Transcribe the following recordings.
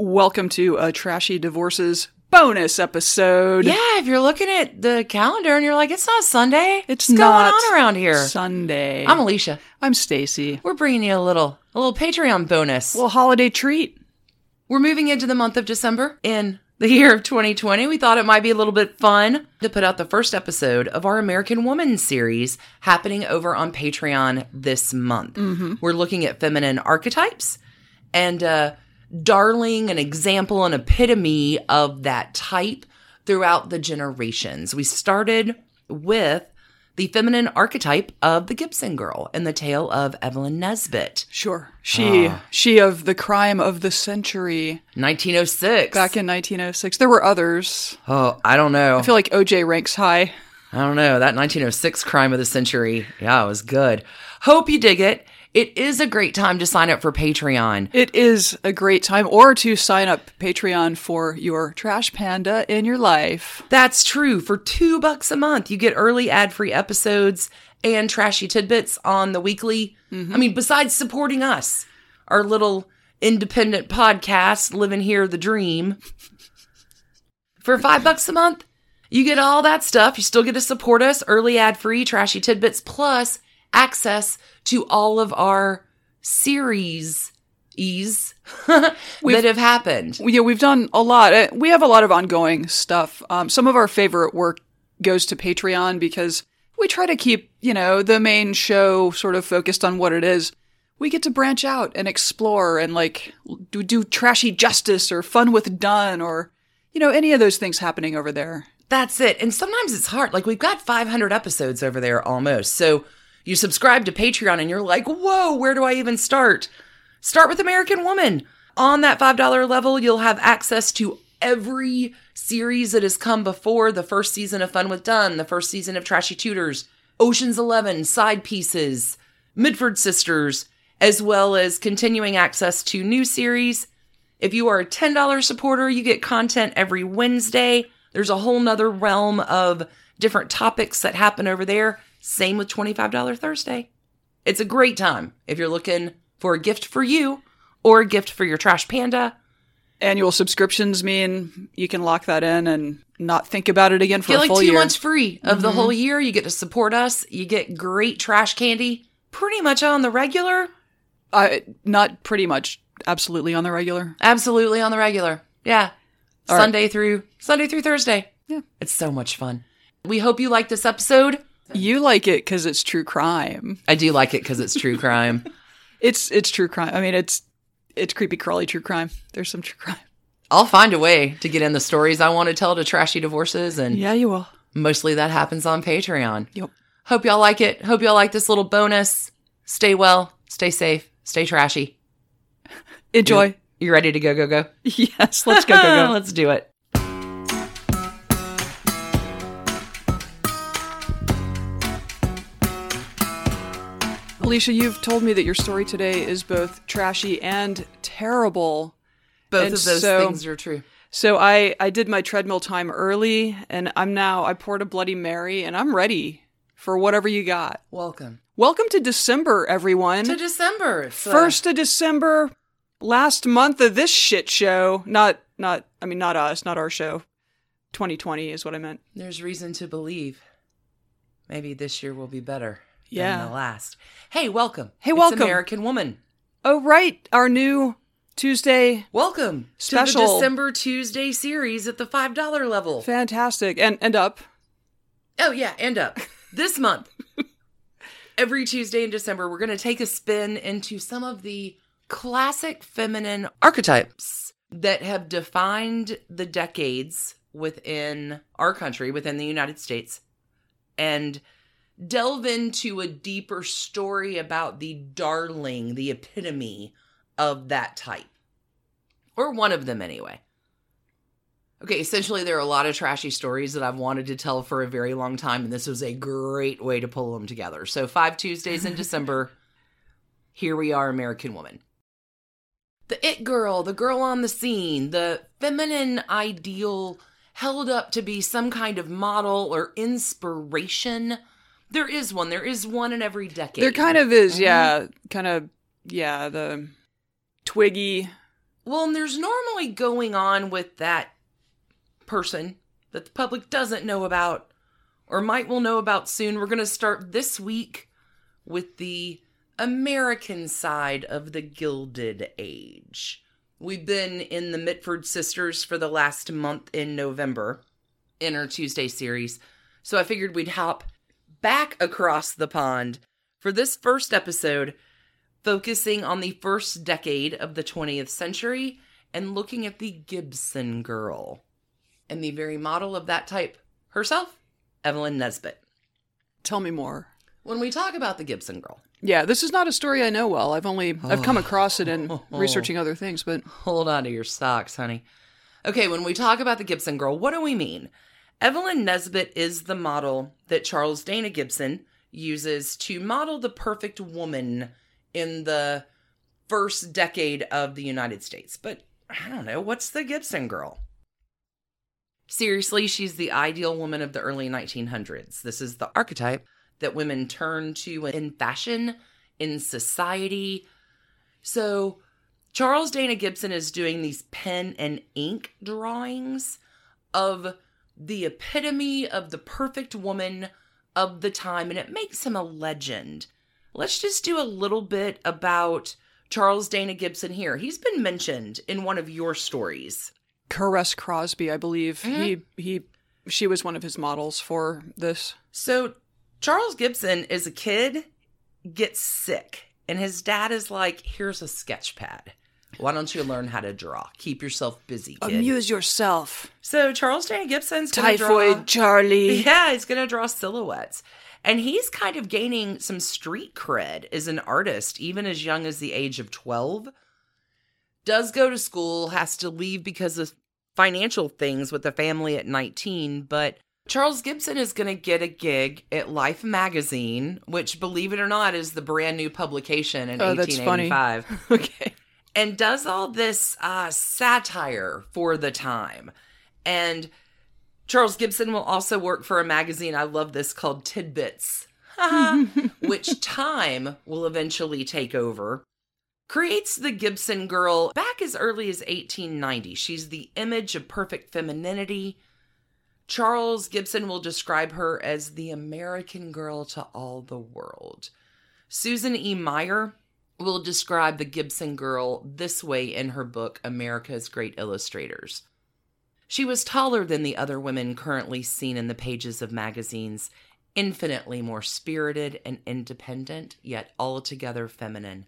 Welcome to a Trashy Divorces bonus episode. Yeah, if you're looking at the calendar and you're like, it's not Sunday. It's What's not going on around here. Sunday. I'm Alicia. I'm Stacy. We're bringing you a little, a little Patreon bonus. Well, holiday treat. We're moving into the month of December in the year of 2020. We thought it might be a little bit fun to put out the first episode of our American Woman series happening over on Patreon this month. We're looking at feminine archetypes and uh, darling, an example, an epitome of that type throughout the generations. We started with the feminine archetype of the Gibson girl in the tale of Evelyn Nesbit, Sure. She ah. she of the crime of the century 1906. back in 1906. There were others. oh, I don't know. I feel like OJ ranks high. I don't know. That 1906 crime of the century. Yeah, it was good. Hope you dig it. It is a great time to sign up for Patreon. It is a great time or to sign up Patreon for your trash panda in your life. That's true. For two bucks a month, you get early ad free episodes and trashy tidbits on the weekly. Mm-hmm. I mean, besides supporting us, our little independent podcast, Living Here the Dream. For five bucks a month, you get all that stuff. You still get to support us, early ad free, trashy tidbits, plus access to all of our series ease that have happened. Yeah, we've done a lot. Uh, We have a lot of ongoing stuff. Um, some of our favorite work goes to Patreon because we try to keep, you know, the main show sort of focused on what it is. We get to branch out and explore and like do, do trashy justice or fun with done or, you know, any of those things happening over there. That's it. And sometimes it's hard. Like we've got 500 episodes over there almost. So you subscribe to Patreon and you're like, whoa, where do I even start? Start with American Woman. On that $5 level, you'll have access to every series that has come before the first season of Fun with Dunn, the first season of Trashy Tutors, Ocean's Eleven, Side Pieces, Mitford Sisters, as well as continuing access to new series. If you are a $10 supporter, you get content every Wednesday. There's a whole nother realm of different topics that happen over there. Same with $25 Thursday. It's a great time if you're looking for a gift for you or a gift for your trash panda. Annual subscriptions mean you can lock that in and not think about it again for Get a like full two year. months free of the mm-hmm. whole year. You get to support us. You get great trash candy pretty much on the regular. I, not pretty much, absolutely on the regular. Absolutely on the regular. Yeah. All right. Sunday through Sunday through Thursday. Yeah. It's so much fun. We hope you like this episode. You like it because it's true crime. I do like it because it's true crime. It's it's true crime. I mean, it's it's creepy crawly true crime. There's some true crime. I'll find a way to get in the stories I want to tell to trashy divorces, and Yeah, you will. mostly that happens on Patreon. Yep. Hope y'all like it. Hope y'all like this little bonus. Stay well, stay safe, stay trashy. Enjoy. You ready to go, go, go? Yes, let's go go go. Let's do it. Alicia, you've told me that your story today is both trashy and terrible. Both And of those so- things are true. So I I did my treadmill time early, and I'm now I poured a Bloody Mary, and I'm ready for whatever you got. Welcome Welcome to December, everyone. to December. It's, uh, First of December, last month of this shit show. Not not I mean not us, not our show. 2020 is what I meant. There's reason to believe maybe this year will be better Yeah. than the last. Hey, welcome. Hey, It's welcome. American Woman. Oh right, our new Tuesday Welcome to the December Tuesday series at the $5 level. fantastic and and up. Oh, yeah, and up. This month, every Tuesday in December, we're going to take a spin into some of the classic feminine archetypes that have defined the decades within our country, within the United States, and delve into a deeper story about the darling, the epitome of that type. Or one of them, anyway. Okay, essentially, there are a lot of trashy stories that I've wanted to tell for a very long time, and this was a great way to pull them together. So, five Tuesdays in December, here we are, American Woman. The it girl, the girl on the scene, the feminine ideal held up to be some kind of model or inspiration. There is one. There is one in every decade. There kind of is, Mhm. yeah, kind of yeah, the twiggy Well, and there's normally going on with that person that the public doesn't know about or might will know about soon. We're going to start this week with the American side of the Gilded Age. We've been in the Mitford sisters for the last month in November in our Tuesday series. So I figured we'd hop back across the pond for this first episode, focusing on the first decade of the 20th century and looking at the Gibson girl. And the very model of that type herself, Evelyn Nesbit. Tell me more. When we talk about the Gibson girl, Yeah, this is not a story I know well. I've only I've come oh. across it in researching other things, but hold on to your socks, honey. Okay, when we talk about the Gibson girl, what do we mean? Evelyn Nesbit is the model that Charles Dana Gibson uses to model the perfect woman in the first decade of the United States. But I don't know, what's the Gibson girl? Seriously, she's the ideal woman of the early 1900s. This is the archetype that women turn to in fashion, in society. So, Charles Dana Gibson is doing these pen and ink drawings of the epitome of the perfect woman of the time, and it makes him a legend. Let's just do a little bit about Charles Dana Gibson here. He's been mentioned in one of your stories. Caresse Crosby, I believe mm-hmm. he he she was one of his models for this. So, Charles Gibson is a kid, gets sick, and his dad is like, Here's a sketch pad. Why don't you learn how to draw? Keep yourself busy, kid. Amuse yourself, so, Charles Dana Gibson's typhoid draw- Charlie. Yeah, he's going to draw silhouettes. And he's kind of gaining some street cred as an artist, even as young as the age of 12. Does go to school, has to leave because of financial things with the family at 19. But Charles Gibson is going to get a gig at Life magazine, which, believe it or not, is the brand new publication in Oh, that's funny. 1885 Okay. And does all this uh, satire for the time. And Charles Gibson will also work for a magazine. I love this called Tidbits, which Time will eventually take over. Creates the Gibson girl back as early as 1890. She's the image of perfect femininity. Charles Gibson will describe her as the American girl to all the world. Susan E. Meyer will describe the Gibson girl this way in her book, America's Great Illustrators. She was taller than the other women currently seen in the pages of magazines, infinitely more spirited and independent, yet altogether feminine.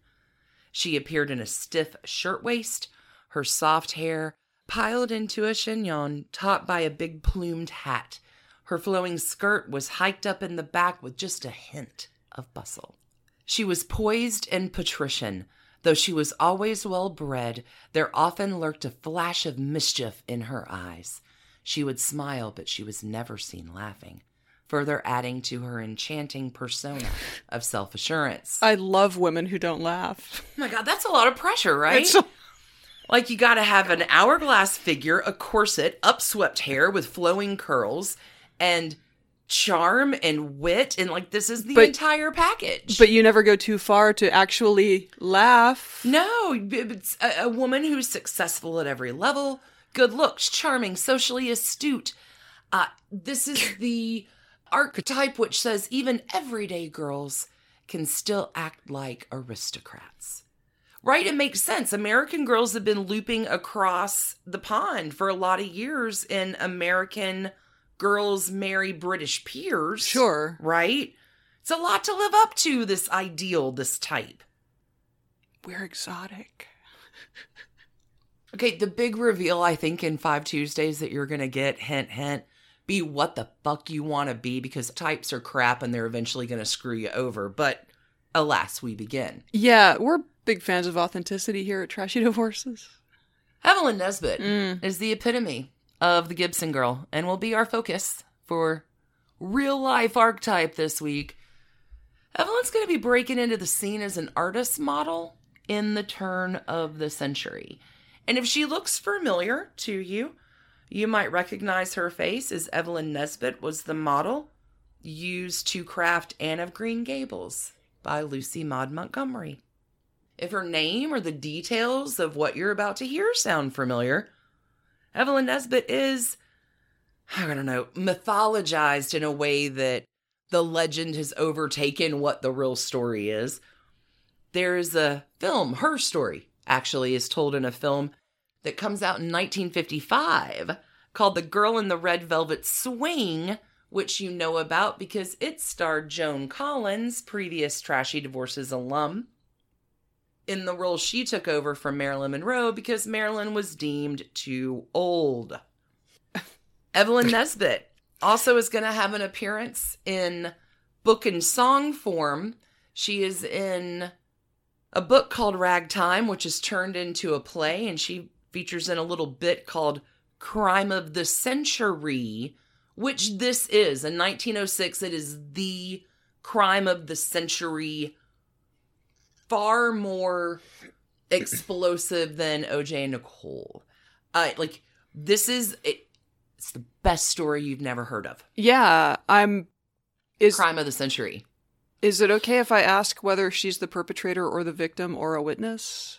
She appeared in a stiff shirtwaist, her soft hair piled into a chignon topped by a big plumed hat. Her flowing skirt was hiked up in the back with just a hint of bustle. She was poised and patrician. Though she was always well bred, there often lurked a flash of mischief in her eyes. She would smile, but she was never seen laughing, further adding to her enchanting persona of self assurance. I love women who don't laugh. Oh my god, that's a lot of pressure, right? It's- like you got to have an hourglass figure, a corset, upswept hair with flowing curls, and charm and wit, and like this is the But- entire package. but you never go too far to actually laugh. no, it's a, a woman who's successful at every level, good looks, charming, socially astute. Uh, this is the archetype which says even everyday girls can still act like aristocrats. Right? It makes sense. American girls have been looping across the pond for a lot of years in American girls marry British peers. Sure. Right? It's a lot to live up to, this ideal, this type. We're exotic. Okay, the big reveal, I think, in Five Tuesdays that you're going to get, hint, hint, be what the fuck you want to be because types are crap and they're eventually going to screw you over. But alas, we begin. Yeah, we're big fans of authenticity here at Trashy Divorces. Evelyn Nesbit Mm. is the epitome of the Gibson girl and will be our focus for real life archetype this week. Evelyn's going to be breaking into the scene as an artist model in the turn of the century. And if she looks familiar to you, you might recognize her face as Evelyn Nesbit was the model used to craft Anne of Green Gables by Lucy Maud Montgomery. If her name or the details of what you're about to hear sound familiar, Evelyn Nesbit is, I don't know, mythologized in a way that the legend has overtaken what the real story is. There is a film, her story actually is told in a film that comes out in 1955 called The Girl in the Red Velvet Swing, which you know about because it starred Joan Collins, previous Trashy Divorces alum, in the role she took over from Marilyn Monroe because Marilyn was deemed too old. Evelyn Nesbit also is going to have an appearance in book and song form. She is in a book called Ragtime, which is turned into a play, and she features in a little bit called Crime of the Century, which this is. In 1906, it is the crime of the century, far more explosive than OJ and Nicole. Uh, like, this is. It, it's the best story you've never heard of. Yeah, I'm. Is Crime of the century. is it okay if I ask whether she's the perpetrator or the victim or a witness?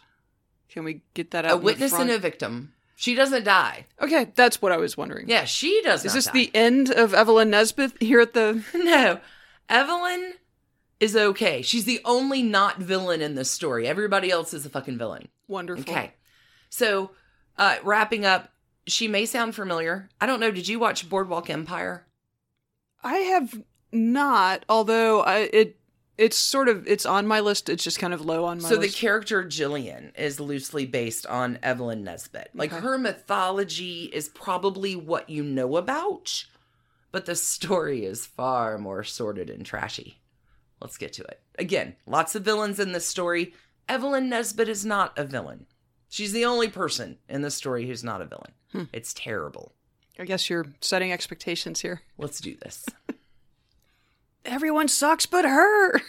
Can we get that out? A witness and a victim. She doesn't die. Okay, that's what I was wondering. Yeah, she does. Is this die. the end of Evelyn Nesbit here at the? No. Evelyn is okay. She's the only not villain in this story. Everybody else is a fucking villain. Wonderful. Okay. So, uh wrapping up, she may sound familiar. I don't know, did you watch Boardwalk Empire? I have not, although I it it's sort of it's on my list. It's just kind of low on my So the character Gillian is loosely based on Evelyn Nesbit. Like Okay. her mythology is probably what you know about, but the story is far more sordid and trashy. Let's get to it. Again, lots of villains in this story. Evelyn Nesbit is not a villain. She's the only person in this story who's not a villain. Hmm. It's terrible. I guess you're setting expectations here. Let's do this. Everyone sucks but her.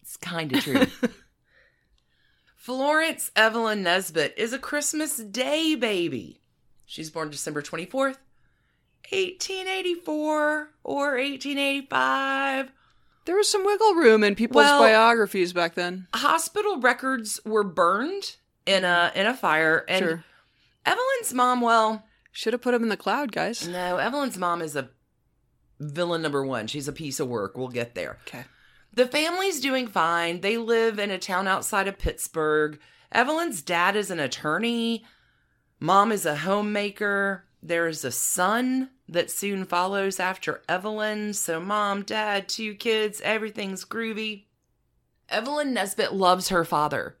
It's kind of true. Florence Evelyn Nesbit is a Christmas Day baby. She's born December 24th, 1884 or 1885. There was some wiggle room in people's Well- biographies back then. Hospital records were burned in a in a fire and sure. Evelyn's mom, well, Should have put him in the cloud, guys. no, Evelyn's mom is a villain number 1. She's a piece of work. We'll get there. Okay. The family's doing fine. They live in a town outside of Pittsburgh. Evelyn's dad is an attorney. Mom is a homemaker. There is a son that soon follows after Evelyn. So, mom, dad, two kids, everything's groovy. Evelyn Nesbit loves her father,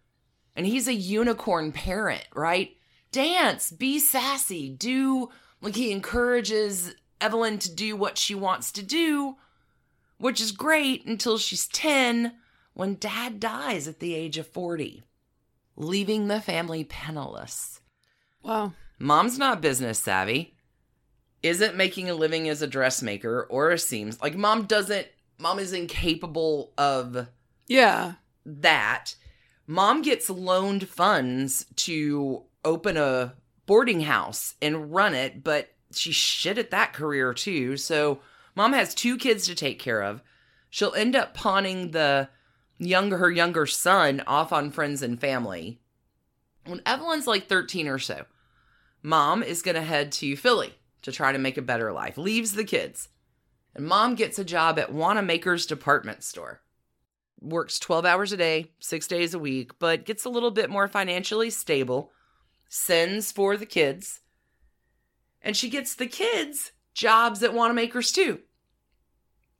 and he's a unicorn parent, right? Dance, be sassy, do like he encourages Evelyn to do what she wants to do which is great until she's 10 when dad dies at the age of 40, leaving the family penniless. Wow. Mom's not business savvy, isn't making a living as a dressmaker or a seams. Like, mom doesn't, mom is incapable of Yeah. that. Mom gets loaned funds to open a boarding house and run it, but she's shit at that career too. So mom has two kids to take care of. She'll end up pawning the younger her younger son off on friends and family. When Evelyn's like 13 or so, mom is going to head to Philly to try to make a better life. Leaves the kids. And mom gets a job at Wanamaker's department store works 12 hours a day, six days a week, but gets a little bit more financially stable, sends for the kids, and she gets the kids jobs at Wanamaker's too.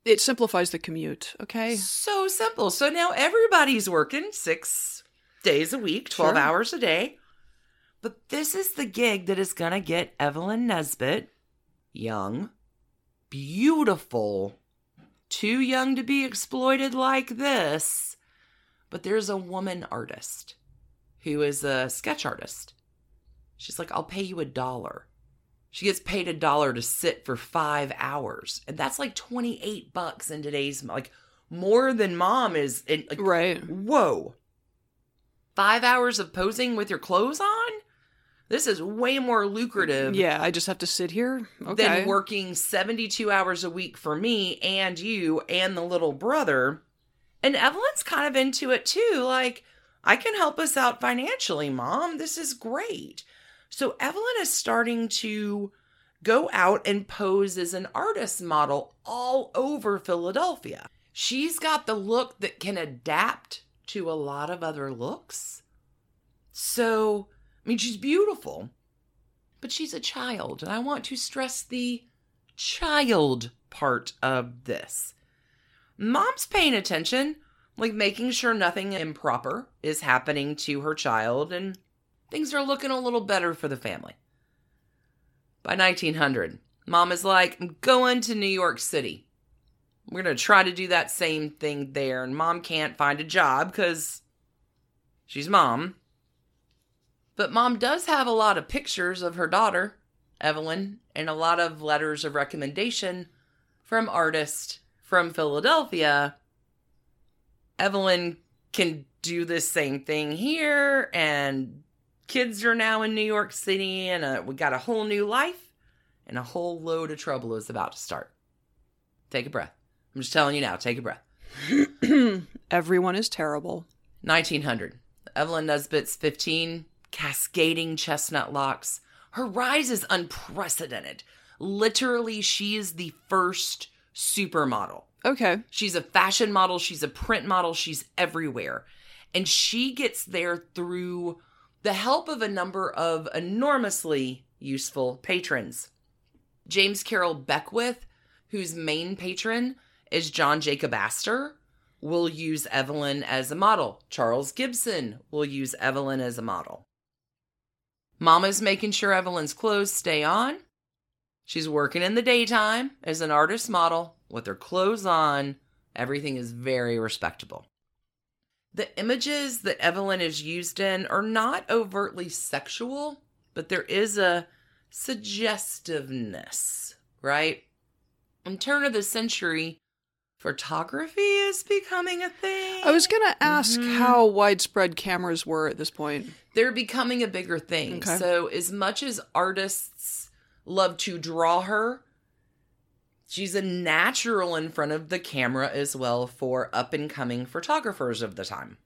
It simplifies the commute, okay? So simple. So now everybody's working six days a week, 12 Sure. hours a day. But this is the gig that is going to get Evelyn Nesbit, young, beautiful, too young to be exploited like this. But there's a woman artist who is a sketch artist. She's like, I'll pay you a dollar. She gets paid a dollar to sit for five hours. And that's like 28 bucks in today's, like, more than mom is. In, like, Right. Whoa. Five hours of posing with your clothes on? This is way more lucrative Yeah, I just have to sit here. Okay. than working 72 hours a week for me and you and the little brother. And Evelyn's kind of into it too. Like, I can help us out financially, mom. This is great. So Evelyn is starting to go out and pose as an artist model all over Philadelphia. She's got the look that can adapt to a lot of other looks. So, I mean, she's beautiful, but she's a child. And I want to stress the child part of this. Mom's paying attention, like making sure nothing improper is happening to her child, and things are looking a little better for the family. By 1900, mom is like, I'm going to New York City. We're going to try to do that same thing there. And mom can't find a job because she's mom. But mom does have a lot of pictures of her daughter, Evelyn, and a lot of letters of recommendation from artists from Philadelphia. Evelyn can do the same thing here, and kids are now in New York City, and uh, we got a whole new life, and a whole load of trouble is about to start. Take a breath. I'm just telling you now, take a breath. Everyone is terrible. 1900. Evelyn Nesbit's 15, cascading chestnut locks. Her rise is unprecedented. Literally, she is the first supermodel. Okay. She's a fashion model, she's a print model, she's everywhere. And she gets there through the help of a number of enormously useful patrons. James Carroll Beckwith, whose main patron is John Jacob Astor, will use Evelyn as a model. Charles Gibson will use Evelyn as a model. Mama's making sure Evelyn's clothes stay on. She's working in the daytime as an artist model with her clothes on. Everything is very respectable. The images that Evelyn is used in are not overtly sexual, but there is a suggestiveness, right? In turn of the century, photography is becoming a thing. I was going to ask Mhm. how widespread cameras were at this point. They're becoming a bigger thing. Okay. So, as much as artists love to draw her, she's a natural in front of the camera as well for up and coming photographers of the time.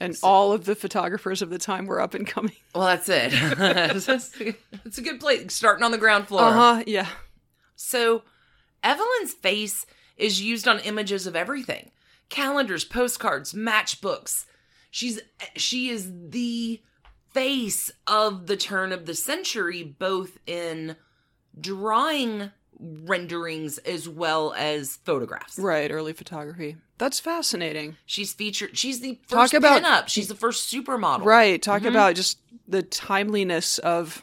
And So- all of the photographers of the time were up and coming. Well, that's it. it's a good place, starting on the ground floor. Uh huh. Yeah. So, Evelyn's face is used on images of everything calendars, postcards, matchbooks. She's she is the face of the turn of the century, both in drawing renderings as well as photographs. Right. Early photography. That's fascinating. She's featured. She's the first Talk about-. She's the first supermodel. Right. Talk Mhm. about just the timeliness of.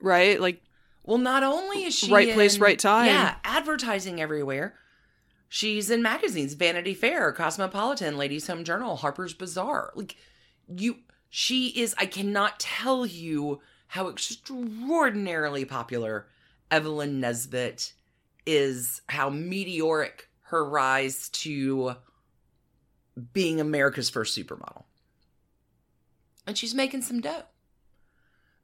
Right. Like Well, not only is she Right place, right time. Yeah, advertising everywhere. She's in magazines, Vanity Fair, Cosmopolitan, Ladies Home Journal, Harper's Bazaar. Like you she is I cannot tell you how extraordinarily popular Evelyn Nesbit is, how meteoric her rise to being America's first supermodel. And she's making some dough.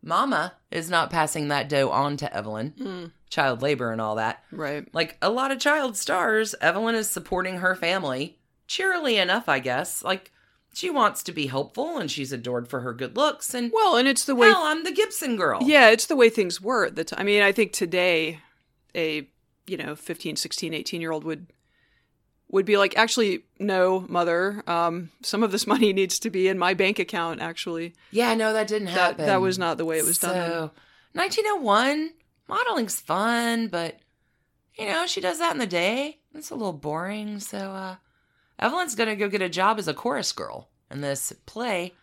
Mama is not passing that dough on to Evelyn, mm, child labor and all that. right. Like a lot of child stars, Evelyn is supporting her family, cheerily enough, I guess. Like she wants to be helpful and she's adored for her good looks. And Well, and it's the way hell, I'm the Gibson girl. Yeah, it's the way things were at the time. I mean, I think today a, you know, 15, 16, 18 year old would would be like, actually, no, mother, um, some of this money needs to be in my bank account, actually. Yeah, no, that didn't That happen. that was not the way it was done. So, 1901, modeling's fun, but you know, she does that in the day. It's a little boring. So, uh, Evelyn's gonna go get a job as a chorus girl in this play,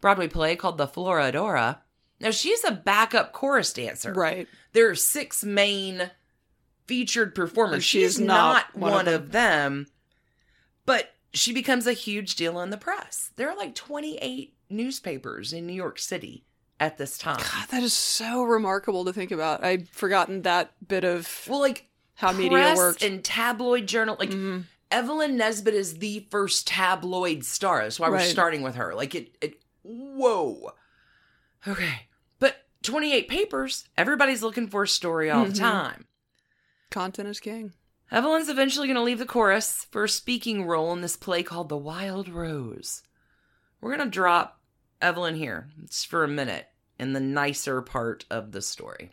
Broadway play called The Florodora. Now, she's a backup chorus dancer. Right. There are six main featured she She's is not, not one one, of of them, but she becomes a huge deal in the press. There are like 28 newspapers in New York City at this time. God, that is so remarkable to think about. I'd forgotten that bit of Well, like how media works and tabloid journal. Like Mhm. Evelyn Nesbit is the first tabloid star. That's why we're starting with her. Like it, it. Whoa. Okay, but 28 papers. Everybody's looking for a story all the Mhm. time. Content is king. Evelyn's eventually going to leave the chorus for a speaking role in this play called The Wild Rose. We're going to drop Evelyn here just for a minute in the nicer part of the story.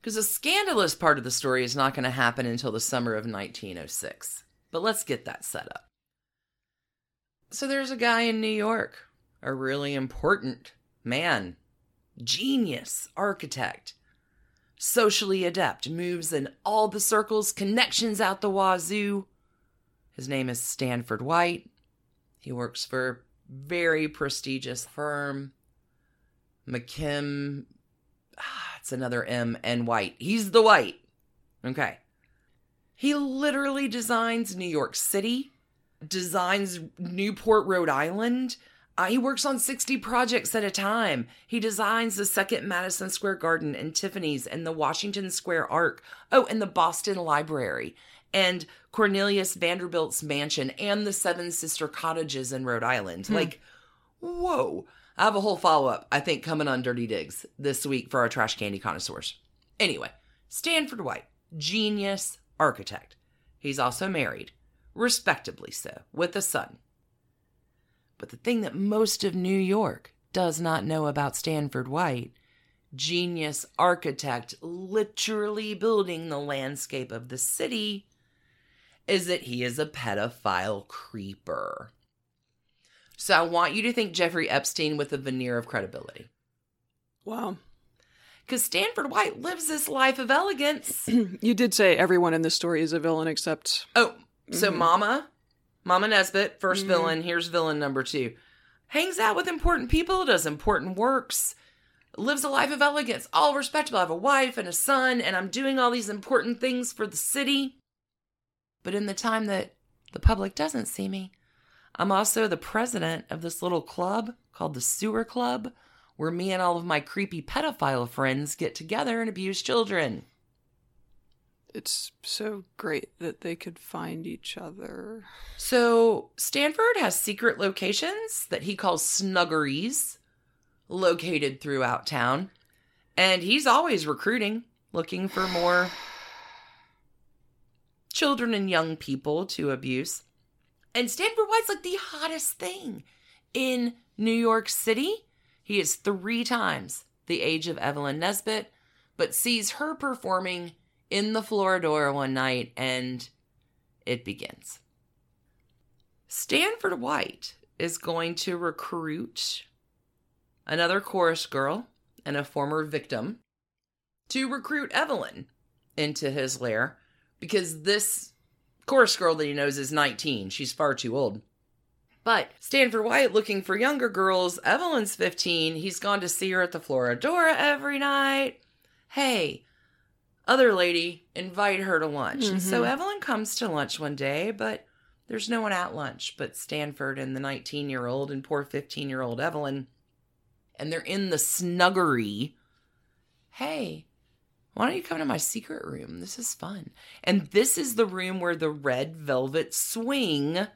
Because the scandalous part of the story is not going to happen until the summer of 1906. But let's get that set up. So there's a guy in New York, a really important man, genius, architect, socially adept, moves in all the circles, connections out the wazoo. His name is Stanford White. He works for a very prestigious firm, McKim. Ah, it's another M and White. He's the White. Okay. He literally designs New York City, designs Newport, Rhode Island. Uh, he works on 60 projects at a time. He designs the second Madison Square Garden and Tiffany's and the Washington Square Arc. Oh, and the Boston Library and Cornelius Vanderbilt's mansion and the Seven Sister Cottages in Rhode Island. Like, whoa. I have a whole follow up, I think, coming on Dirty Digs this week for our trash candy connoisseurs. Anyway, Stanford White, genius architect. He's also married, respectably so, with a son. But the thing that most of New York does not know about Stanford White, genius architect literally building the landscape of the city, is that he is a pedophile creeper. So I want you to think Jeffrey Epstein with a veneer of credibility. Wow. Because Stanford White lives this life of elegance. You did say everyone in this story is a villain except Oh, so mm-hmm. Mama, Mama Nesbit, 1st mm-hmm. villain. Here's villain number two. Hangs out with important people, does important works, lives a life of elegance, all respectable. I have a wife and a son, and I'm doing all these important things for the city. But in the time that the public doesn't see me, I'm also the president of this little club called the Sewer Club, where me and all of my creepy pedophile friends get together and abuse children. It's so great that they could find each other. So, Stanford has secret locations that he calls snuggeries located throughout town. And he's always recruiting, looking for more children and young people to abuse. And Stanford White's like the hottest thing in New York City. He is three times the age of Evelyn Nesbit, but sees her performing in the Florodora one night and it begins. Stanford White is going to recruit another chorus girl and a former victim to recruit Evelyn into his lair because this chorus girl that he knows is 19. She's far too old. But Stanford White looking for younger girls. Evelyn's 15. He's gone to see her at the Florodora every night. Hey, other lady, invite her to lunch. And so mm-hmm. Evelyn comes to lunch one day, but there's no one at lunch but Stanford and the 19 year old and poor 15 year old Evelyn. And they're in the snuggery. Hey, why don't you come to my secret room? This is fun. And this is the room where the red velvet swing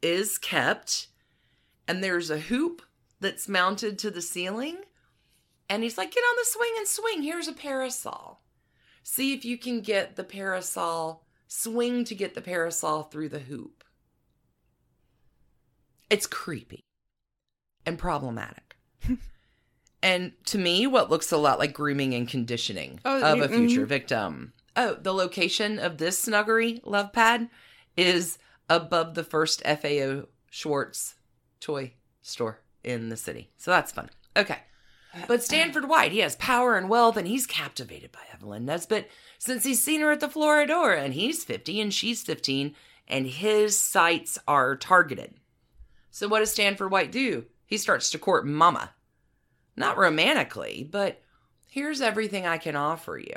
is kept. And there's a hoop that's mounted to the ceiling. And he's like, get on the swing and swing. Here's a parasol. See if you can get the parasol, swing to get the parasol through the hoop. It's creepy and problematic. and to me, what looks a lot like grooming and conditioning Oh, of mm, a future mm-hmm. victim. Oh, the location of this snuggery love pad is above the first FAO Schwarz toy store in the city. So that's fun. Okay. But Stanford White, he has power and wealth, and he's captivated by Evelyn Nesbit since he's seen her at the Florodora, and he's 50 and she's 15, and his sights are targeted. So what does Stanford White do? He starts to court Mama. Not romantically, but here's everything I can offer you.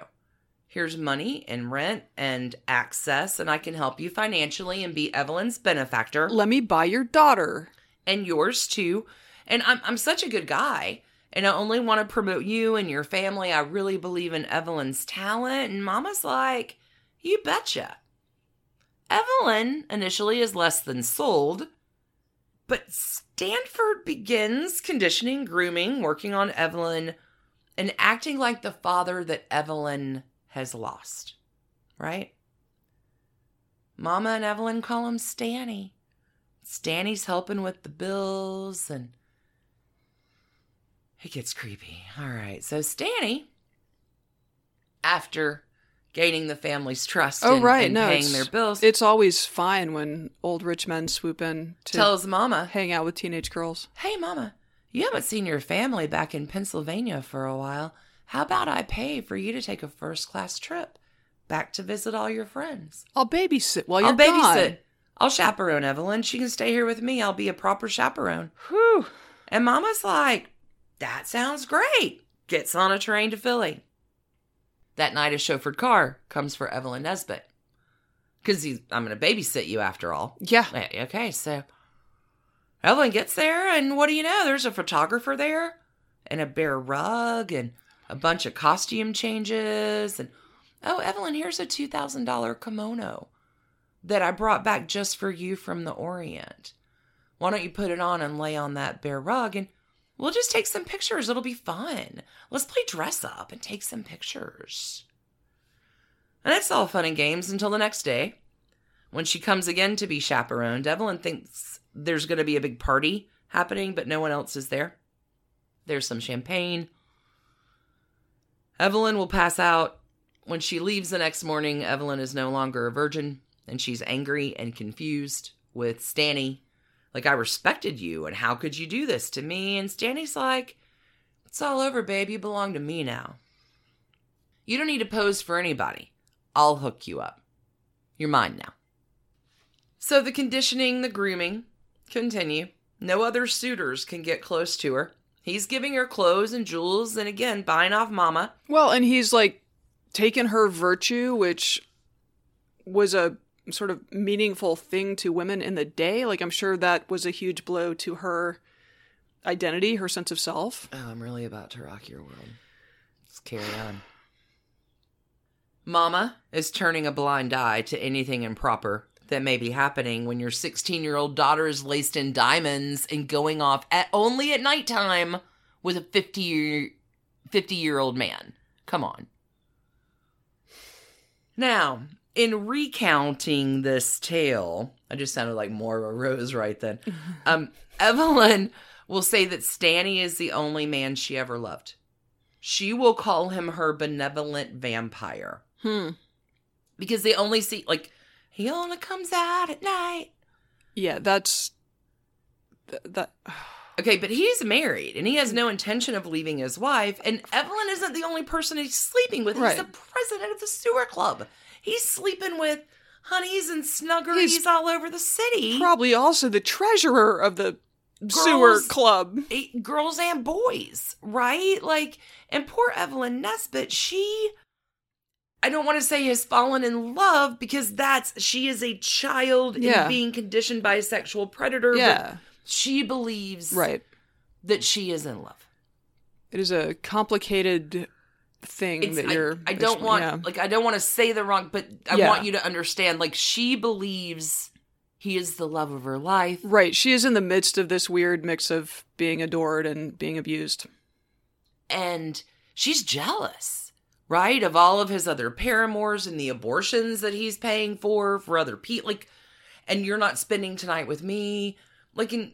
Here's money and rent and access, and I can help you financially and be Evelyn's benefactor Let me buy your daughter. and yours too. And I'm I'm such a good guy. And I only want to promote you and your family. I really believe in Evelyn's talent. And Mama's like, you betcha. Evelyn initially is less than sold, but Stanford begins conditioning, grooming, working on Evelyn, and acting like the father that Evelyn has lost. Right? Mama and Evelyn call him Stanny. Stanny's helping with the bills and it gets creepy. All right. So Stanny, after gaining the family's trust Oh and, right, and no, paying their bills, It's always fine when old rich men swoop in to tells Mama, hang out with teenage girls. Hey, Mama, you haven't seen your family back in Pennsylvania for a while. How about I pay for you to take a first class trip back to visit all your friends? I'll babysit while you're I'll babysit. gone. I'll chaperone Evelyn. She can stay here with me. I'll be a proper chaperone. Whew. And Mama's like, That sounds great. Gets on a train to Philly. That night, a chauffeured car comes for Evelyn Nesbit. Because I'm going to babysit you after all. Yeah. Yeah, Okay, so Evelyn gets there, and what do you know? There's a photographer there, and a bear rug, and a bunch of costume changes. And oh, Evelyn, here's a $2,000 kimono that I brought back just for you from the Orient. Why don't you put it on and lay on that bear rug, and we'll just take some pictures. It'll be fun. Let's play dress up and take some pictures. And it's all fun and games until the next day. When she comes again to be chaperoned, Evelyn thinks there's going to be a big party happening, but no one else is there. There's some champagne. Evelyn will pass out. When she leaves the next morning, Evelyn is no longer a virgin, and she's angry and confused with Stanny. Like, I respected you, and how could you do this to me? And Stanny's like, It's all over, babe. You belong to me now. You don't need to pose for anybody. I'll hook you up. You're mine now. So the conditioning, the grooming continue. No other suitors can get close to her. He's giving her clothes and jewels and again buying off mama. Well, and he's like taken her virtue, which was a sort of meaningful thing to women in the day. Like I'm sure that was a huge blow to her identity, her sense of self. Oh, I'm really about to rock your world. Let's carry on. Mama is turning a blind eye to anything improper that may be happening when your 16 year old daughter is laced in diamonds and going off at only at nighttime with a 50 year 50 year old man. Come on. Now, in recounting this tale, I just sounded like Moira Rose right then. Um, Evelyn will say that Stanny is the only man she ever loved. She will call him her benevolent vampire Hmm. because they only see like he only comes out at night. Yeah, that's th- that. Okay, but he's married and he has no intention of leaving his wife. And Evelyn isn't the only person he's sleeping with. Right. He's the president of the sewer club. He's sleeping with honeys and snuggeries He's all over the city. Probably also the treasurer of the sewer club. Eh, girls and boys, right? Like, and poor Evelyn Nesbit, she, I don't want to say has fallen in love because that's, she is a child Yeah. and being conditioned by a sexual predator. Yeah, she believes right. that she is in love. It is a complicated thing It's, that you're. I don't want, yeah. like, I don't want to say the wrong, but I Yeah. want you to understand, like, she believes he is the love of her life. Right, she is in the midst of this weird mix of being adored and being abused. and she's jealous, right, of all of his other paramours and the abortions that he's paying for for other people. Like, and you're not spending tonight with me. Like, and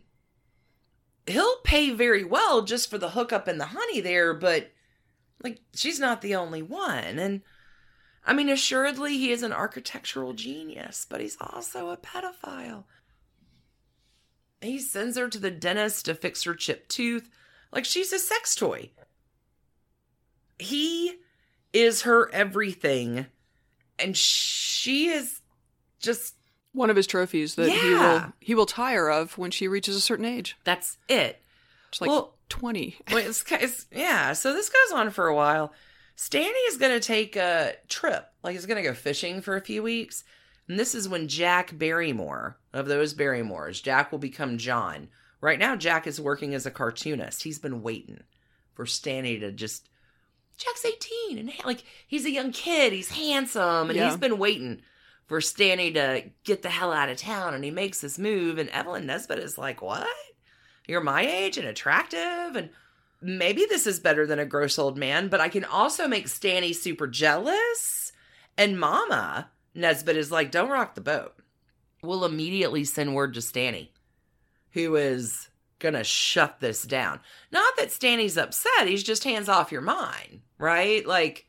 he'll pay very well just for the hookup and the honey there, but like, she's not the only one. And I mean, assuredly, he is an architectural genius, but he's also a pedophile. He sends her to the dentist to fix her chipped tooth like she's a sex toy he is her everything and she is just One of his trophies that he will he will tire of when she reaches a certain age. that's it It's like Well- twenty. Wait, it's, it's, yeah so this goes on for a while Stanny is going to take a trip like he's going to go fishing for a few weeks and this is when jack barrymore of those barrymores jack will become john right now jack is working as a cartoonist he's been waiting for Stanny to just jack's 18 and like he's a young kid he's handsome and Yeah. he's been waiting for Stanny to get the hell out of town and he makes this move and evelyn nesbit is like what you're my age and attractive and maybe this is better than a gross old man but i can also make stanny super jealous and mama Nesbit is like, don't rock the boat. We'll immediately send word to Stanny, who is gonna shut this down. Not that Stanny's upset, he's just hands off your mind, right? Like,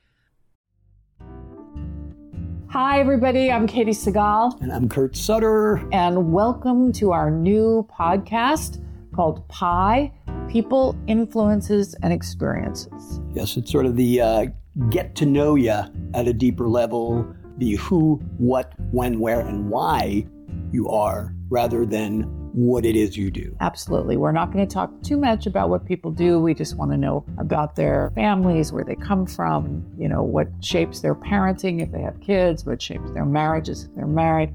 Hi, everybody. I'm Katey Sagal, And I'm Kurt Sutter. and welcome to our new podcast called Pi People, Influences, and Experiences. Yes, it's sort of the uh, get to know you at a deeper level, the who, what, when, where, and why you are, rather than what it is you do. Absolutely. We're not going to talk too much about what people do. We just want to know about their families, where they come from, you know, what shapes their parenting if they have kids, what shapes their marriages if they're married.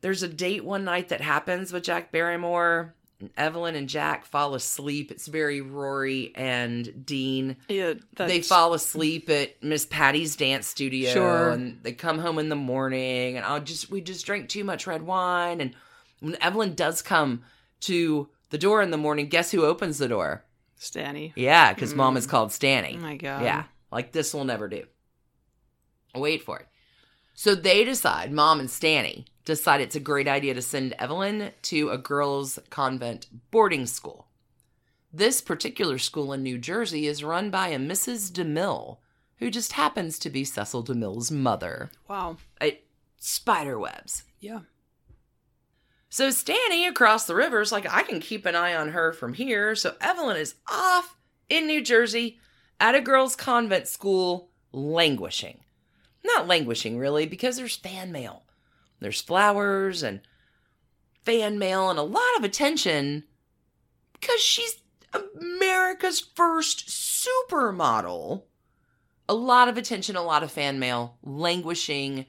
There's a date one night that happens with Jack Barrymore. and Evelyn and Jack fall asleep. It's very Rory and Dean. Yeah, that's, They fall asleep at Miss Patty's dance studio, Sure. and they come home in the morning. And I'll just we just drank too much red wine. And when Evelyn does come to the door in the morning, guess who opens the door? Stanny. Yeah, because mom mm. is called Stanny. Oh my god. Yeah, like this will never do. Wait for it. So they decide, mom and Stanny decide it's a great idea to send Evelyn to a girls' convent boarding school. This particular school in New Jersey is run by a Mrs. DeMille, who just happens to be Cecil DeMille's mother. Wow. It, spider webs. Yeah. So Stanny across the river is like, I can keep an eye on her from here. So Evelyn is off in New Jersey at a girls' convent school, languishing. Not languishing, really, because there's fan mail. There's flowers and fan mail and a lot of attention because she's America's first supermodel. A lot of attention, a lot of fan mail, languishing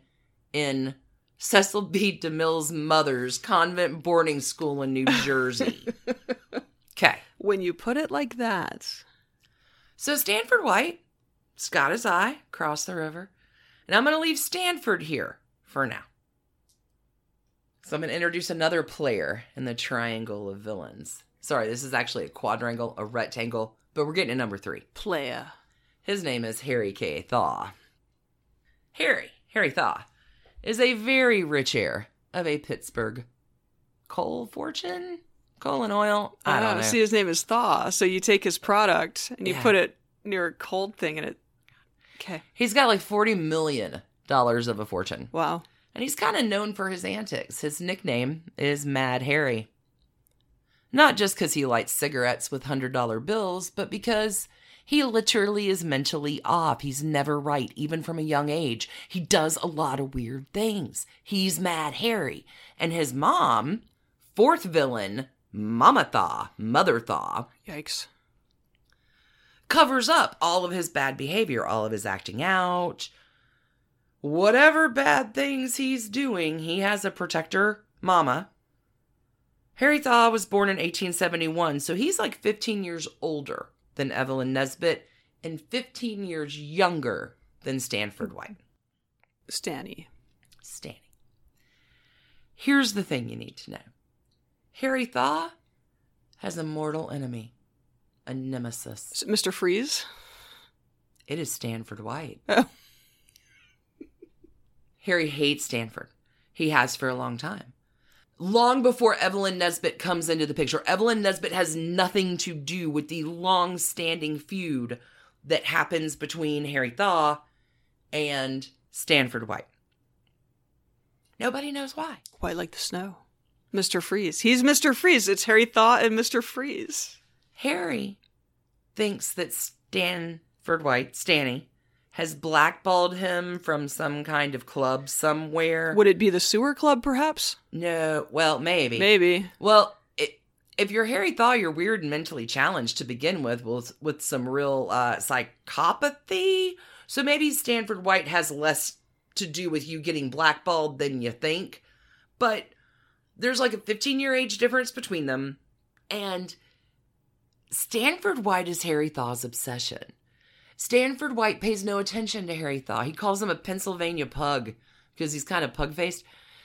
in Cecil B. DeMille's mother's convent boarding school in New Jersey. Okay. When you put it like that. So Stanford White Scott got I, cross the river. And I'm going to leave Stanford here for now. So I'm going to introduce another player in the triangle of villains. Sorry, this is actually a quadrangle, a rectangle, but we're getting to number three. Player. His name is Harry K. Thaw. Harry, Harry Thaw, is a very rich heir of a Pittsburgh coal fortune, coal and oil. I don't know. Oh, See, his name is Thaw. So you take his product and you Yeah. put it near a cold thing and it. Okay. He's got like forty million dollars of a fortune, Wow. And he's kind of known for his antics. His nickname is Mad Harry. Not just because he lights cigarettes with hundred dollar bills, but because he literally is mentally off. He's never right, even from a young age. He does a lot of weird things. He's Mad Harry. And his mom, fourth villain, Mama Thaw, Mother Thaw, Yikes. covers up all of his bad behavior, all of his acting out. Whatever bad things he's doing, he has a protector, Mama. Harry Thaw was born in 1871, so he's like 15 years older than Evelyn Nesbit and 15 years younger than Stanford White. Stanny. Stanny. Here's the thing you need to know Harry Thaw has a mortal enemy, a nemesis. Mr. Freeze? It is Stanford White. Oh. Harry hates Stanford. He has for a long time. Long before Evelyn Nesbit comes into the picture, Evelyn Nesbit has nothing to do with the long standing feud that happens between Harry Thaw and Stanford White. Nobody knows why. White like the snow. Mr. Freeze. He's Mr. Freeze. It's Harry Thaw and Mr. Freeze. Harry thinks that Stanford White, Stanny, has blackballed him from some kind of club somewhere. Would it be the sewer club, perhaps? No, well, maybe. Maybe. Well, it, if you're Harry Thaw, you're weird and mentally challenged to begin with, with, with some real uh, psychopathy. So maybe Stanford White has less to do with you getting blackballed than you think. But there's like a 15 year age difference between them. And Stanford White is Harry Thaw's obsession. Stanford White pays no attention to Harry Thaw. He calls him a Pennsylvania pug because he's kind of pug faced.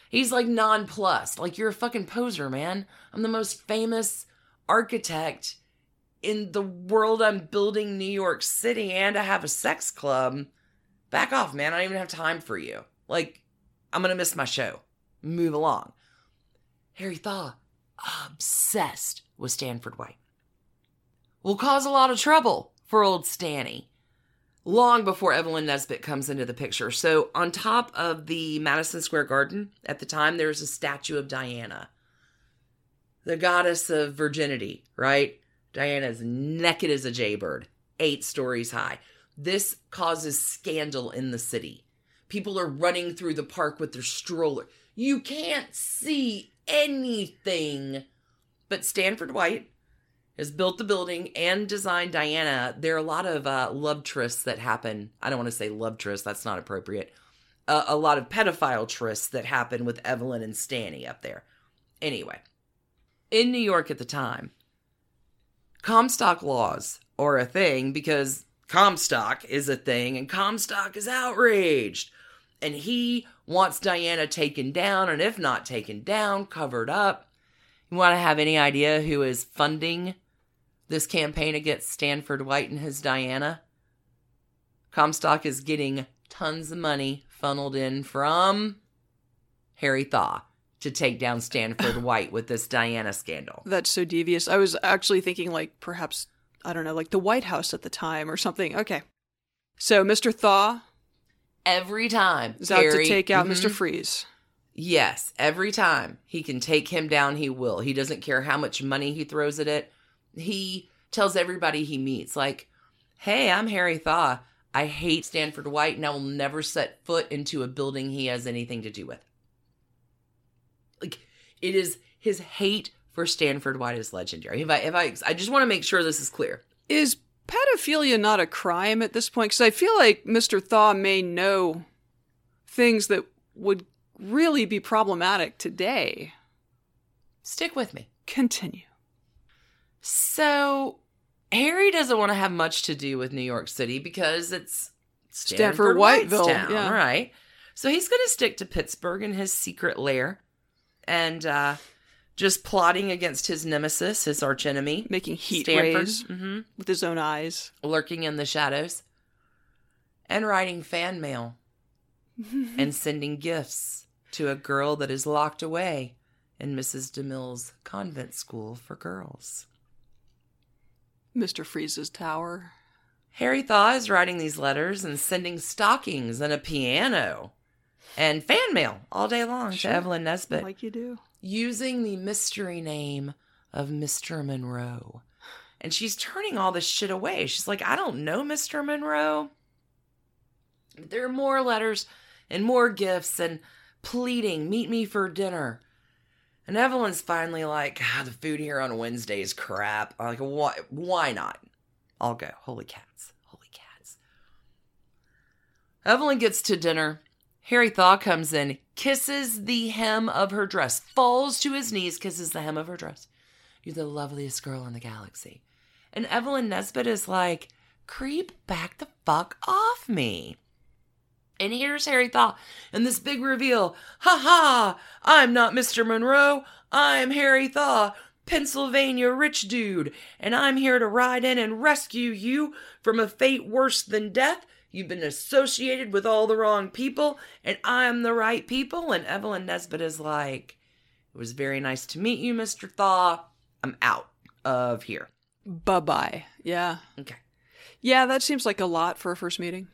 He's like nonplussed. Like, you're a fucking poser, man. I'm the most famous architect in the world. I'm building New York City and I have a sex club. Back off, man. I don't even have time for you. Like, I'm going to miss my show. Move along. Harry Thaw, obsessed with Stanford White. Will cause a lot of trouble for old Stanny long before Evelyn Nesbit comes into the picture. So, on top of the Madison Square Garden at the time, there's a statue of Diana, the goddess of virginity, right? Diana's naked as a jaybird, eight stories high. This causes scandal in the city. People are running through the park with their stroller. You can't see anything. But Stanford White has built the building and designed Diana. There are a lot of uh, love trysts that happen. I don't want to say love trysts, that's not appropriate. Uh, a lot of pedophile trysts that happen with Evelyn and Stanny up there. Anyway, in New York at the time, Comstock laws are a thing because Comstock is a thing and Comstock is outraged. And he wants Diana taken down, and if not taken down, covered up. You want to have any idea who is funding this campaign against Stanford White and his Diana? Comstock is getting tons of money funneled in from Harry Thaw to take down Stanford White with this Diana scandal. That's so devious. I was actually thinking, like, perhaps, I don't know, like the White House at the time or something. Okay. So Mr. Thaw Every time is out to take out Mhm. Mr. Freeze. Yes, every time he can take him down, he will. He doesn't care how much money he throws at it. He tells everybody he meets, like, hey, I'm Harry Thaw. I hate Stanford White and I will never set foot into a building he has anything to do with. Like, it is his hate for Stanford White is legendary. If I, if I, I just want to make sure this is clear. Is pedophilia not a crime at this point? Because I feel like Mr. Thaw may know things that would really be problematic today. Stick with me. Continue. So Harry doesn't want to have much to do with New York City because it's Stanford Stanford Whiteville, town, yeah. right? So he's going to stick to Pittsburgh in his secret lair, and uh, just plotting against his nemesis, his archenemy, Making heat Stanford, rays hmm with his own eyes. lurking in the shadows, and writing fan mail and sending gifts to a girl that is locked away in Mrs. DeMille's convent school for girls. Mr. Freeze's tower. Harry Thaw is writing these letters and sending stockings and a piano and fan mail all day long Sure. to Evelyn Nesbit Like you do. using the mystery name of Mr. Monroe. And she's turning all this shit away. She's like, I don't know Mr. Monroe. There are more letters and more gifts and pleading, meet me for dinner. And Evelyn's finally like, ah, the food here on Wednesday is crap. I'm like, why, why not? I'll go. Holy cats. Holy cats. Evelyn gets to dinner. Harry Thaw comes in, kisses the hem of her dress, falls to his knees, kisses the hem of her dress. You're the loveliest girl in the galaxy. And Evelyn Nesbit is like, creep back the fuck off me. And here's Harry Thaw, and this big reveal. Ha ha! I'm not Mr. Monroe. I'm Harry Thaw, Pennsylvania rich dude, and I'm here to ride in and rescue you from a fate worse than death. You've been associated with all the wrong people, and I'm the right people. And Evelyn Nesbit is like, It was very nice to meet you, Mr. Thaw. I'm out of here. Bye bye. Yeah. Okay. Yeah, that seems like a lot for a first meeting.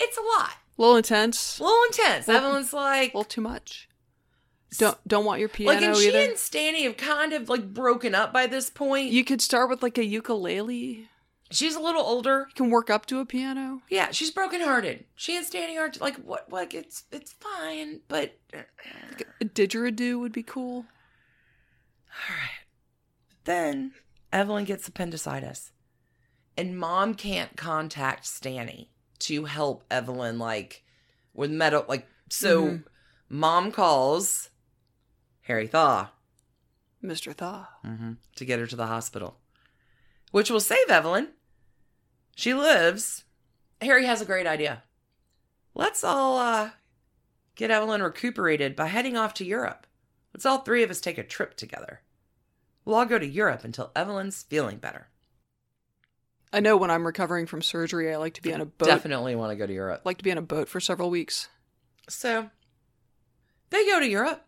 It's a lot. A little intense. A little intense. Evelyn's like, A little too much. Don't don't want your piano like, and she either. and Stanny have kind of like broken up by this point. You could start with like a ukulele. She's a little older. can work up to a piano. Yeah, she's brokenhearted. She and Stanny are like, what? Like, it's it's fine, but A didgeridoo would be cool. All right. Then Evelyn gets appendicitis, and mom can't contact Stanny to help Evelyn like with metal. Like, so Mhm. mom calls Harry Thaw Mr. Thaw. mm-hmm, to get her to the hospital, which will save Evelyn. She lives. Harry has a great idea. Let's all uh, get Evelyn recuperated by heading off to Europe. Let's all three of us take a trip together. We'll all go to Europe until Evelyn's feeling better. I know when I'm recovering from surgery, I like to be on a boat. Definitely want to go to Europe. Like to be on a boat for several weeks. So they go to Europe.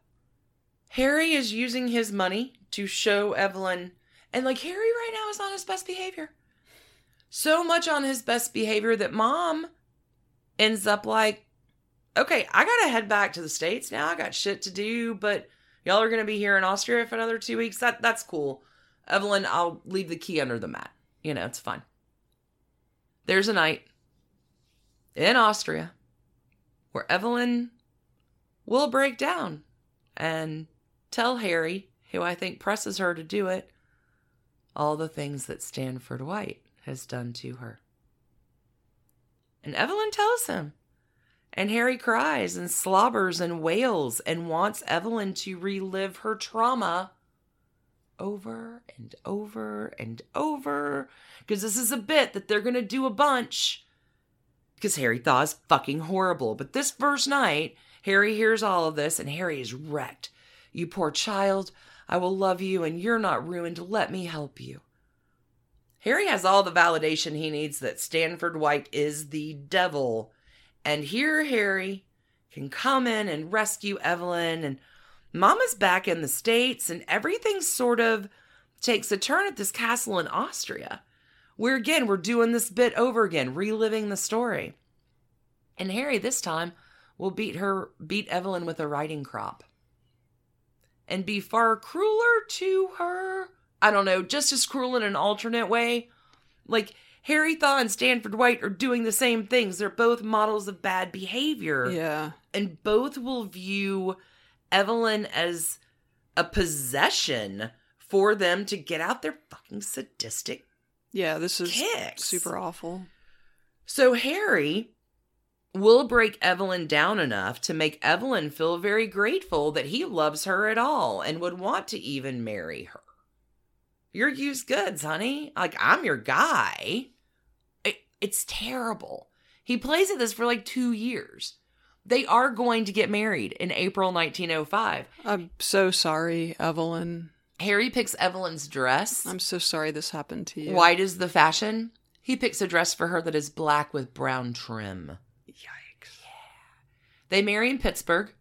Harry is using his money to show Evelyn, and like Harry right now is on his best behavior. So much on his best behavior that mom ends up like, okay, I gotta head back to the States now. I got shit to do, but y'all are gonna be here in Austria for another two weeks. That that's cool. Evelyn, I'll leave the key under the mat. You know, it's fine. There's a night in Austria where Evelyn will break down and tell Harry, who I think presses her to do it, all the things that Stanford White has done to her. And Evelyn tells him. And Harry cries and slobbers and wails and wants Evelyn to relive her trauma over and over and over. Because this is a bit that they're going to do a bunch because Harry Thaw's fucking horrible. But this first night, Harry hears all of this and Harry is wrecked. You poor child, I will love you and you're not ruined. Let me help you. Harry has all the validation he needs that Stanford White is the devil. And here Harry can come in and rescue Evelyn and Mama's back in the States and everything sort of takes a turn at this castle in Austria. Where again we're doing this bit over again reliving the story. And harry this time will beat her beat evelyn with a riding crop. And be far crueler to her? I don't know just as cruel in an alternate way? Like harry thaw and stanford white are doing the same things. They're both models of bad behavior. Yeah. and both will view evelyn as a possession for them to get out their fucking sadistic Yeah, this is Kicks. super awful. So Harry will break Evelyn down enough to make Evelyn feel very grateful that he loves her at all and would want to even marry her. You're used goods, honey. Like, I'm your guy. It, it's terrible. He plays at this for like two years. They are going to get married in April 1905. I'm so sorry, Evelyn. Harry picks Evelyn's dress. I'm so sorry this happened to you. White is the fashion. He picks a dress for her that is black with brown trim. Yikes. Yeah. They marry in Pittsburgh.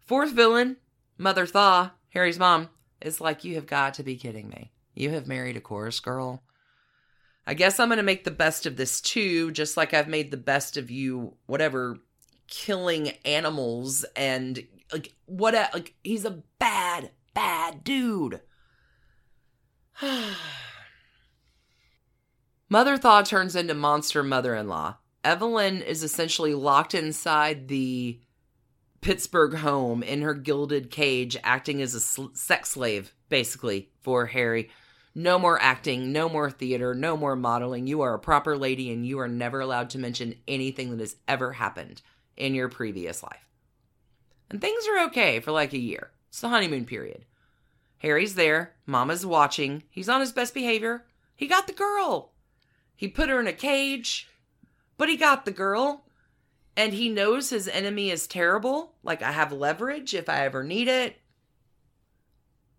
Fourth villain, Mother Thaw, Harry's mom, is like, You have got to be kidding me. You have married a chorus girl. I guess I'm going to make the best of this too, just like I've made the best of you, whatever, killing animals and like what, a, like, he's a bad, bad dude. Mother Thaw turns into monster mother in law. Evelyn is essentially locked inside the Pittsburgh home in her gilded cage, acting as a sl- sex slave, basically, for Harry. No more acting, no more theater, no more modeling. You are a proper lady and you are never allowed to mention anything that has ever happened in your previous life. And things are okay for like a year. It's the honeymoon period. Harry's there, Mama's watching, he's on his best behavior. He got the girl. He put her in a cage, but he got the girl. And he knows his enemy is terrible. Like, I have leverage if I ever need it.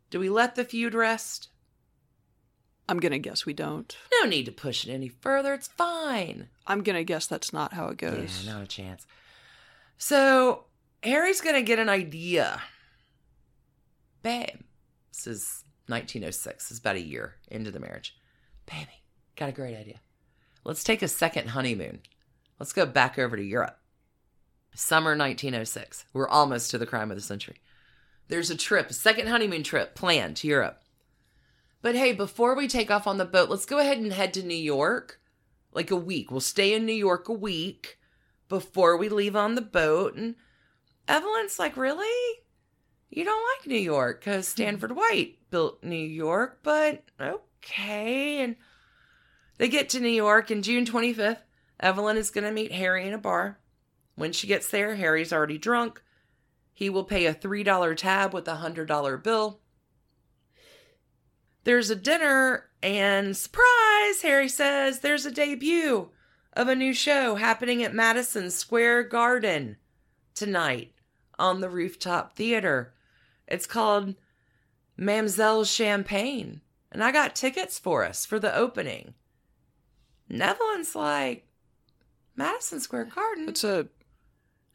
Do we let the feud rest? I'm gonna guess we don't. No need to push it any further. It's fine. I'm gonna guess that's not how it goes. Yeah, not a chance. So, Harry's going to get an idea. Babe, this is 1906. This is about a year into the marriage. Baby, got a great idea. Let's take a second honeymoon. Let's go back over to Europe. Summer 1906. We're almost to the crime of the century. There's a trip, a second honeymoon trip planned to Europe. But hey, before we take off on the boat, let's go ahead and head to New York. Like a week. We'll stay in New York a week before we leave on the boat. And Evelyn's like, Really? You don't like New York because hmm. Stanford White built New York, but okay. And they get to New York, and June 25th, Evelyn is going to meet Harry in a bar. When she gets there, Harry's already drunk. He will pay a $3 tab with a $100 bill. There's a dinner, and surprise, Harry says there's a debut of a new show happening at Madison Square Garden tonight on the rooftop theater. It's called Mamselle Champagne, and I got tickets for us for the opening. Nevelyn's like, Madison Square Garden? It's a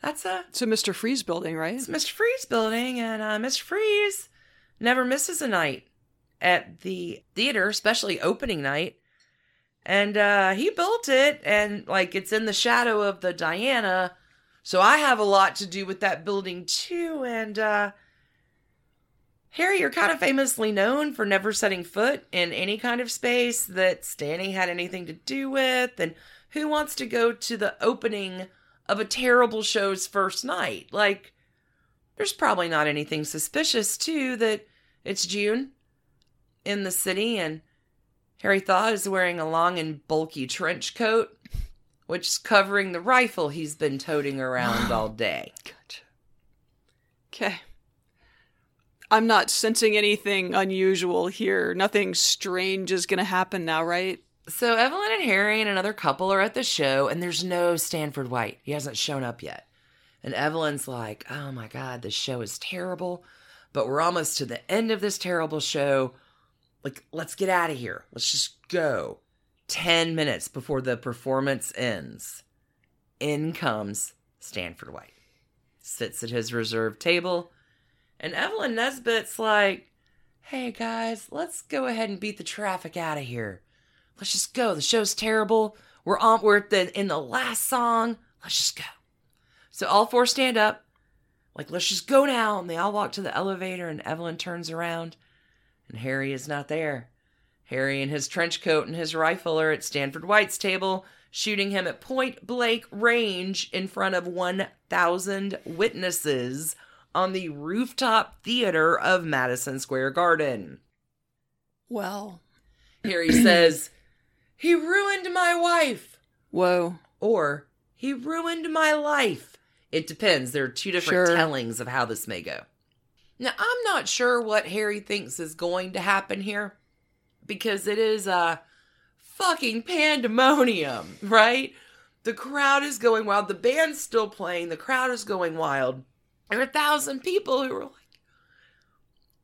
That's a it's a Mr. Freeze building, right? it's Mr. Freeze building, and uh, Mr. Freeze never misses a night at the theater, especially opening night. And uh, he built it, and like it's in the shadow of the Diana, so I have a lot to do with that building too. And uh, Harry, you're kind of famously known for never setting foot in any kind of space that Stanny had anything to do with. And who wants to go to the opening of a terrible show's first night? Like, there's probably not anything suspicious, too, that it's June in the city and Harry Thaw is wearing a long and bulky trench coat, which is covering the rifle he's been toting around all day. Gotcha. Okay. I'm not sensing anything unusual here. Nothing strange is going to happen now, right? So Evelyn and Harry and another couple are at the show, and there's no Stanford White. He hasn't shown up yet. And Evelyn's like, oh my God, this show is terrible, but we're almost to the end of this terrible show. Like, let's get out of here. Let's just go. 10 minutes before the performance ends, in comes Stanford White. Sits at his reserved table, and Evelyn Nesbit's like, hey guys, let's go ahead and beat the traffic out of here. Let's just go. The show's terrible. We're on. We're the, in the last song. Let's just go. So all four stand up, like let's just go now. And they all walk to the elevator, and Evelyn turns around, and Harry is not there. Harry in his trench coat and his rifle are at Stanford White's table, shooting him at point blank range in front of 1,000 witnesses on the rooftop theater of Madison Square Garden. Well, Harry says, He ruined my wife. whoa. Or, He ruined my life. It depends. There are two different Sure. tellings of how this may go. Now, I'm not sure what Harry thinks is going to happen here because it is a fucking pandemonium, right? The crowd is going wild. The band's still playing. The crowd is going wild. There are a thousand people who are like,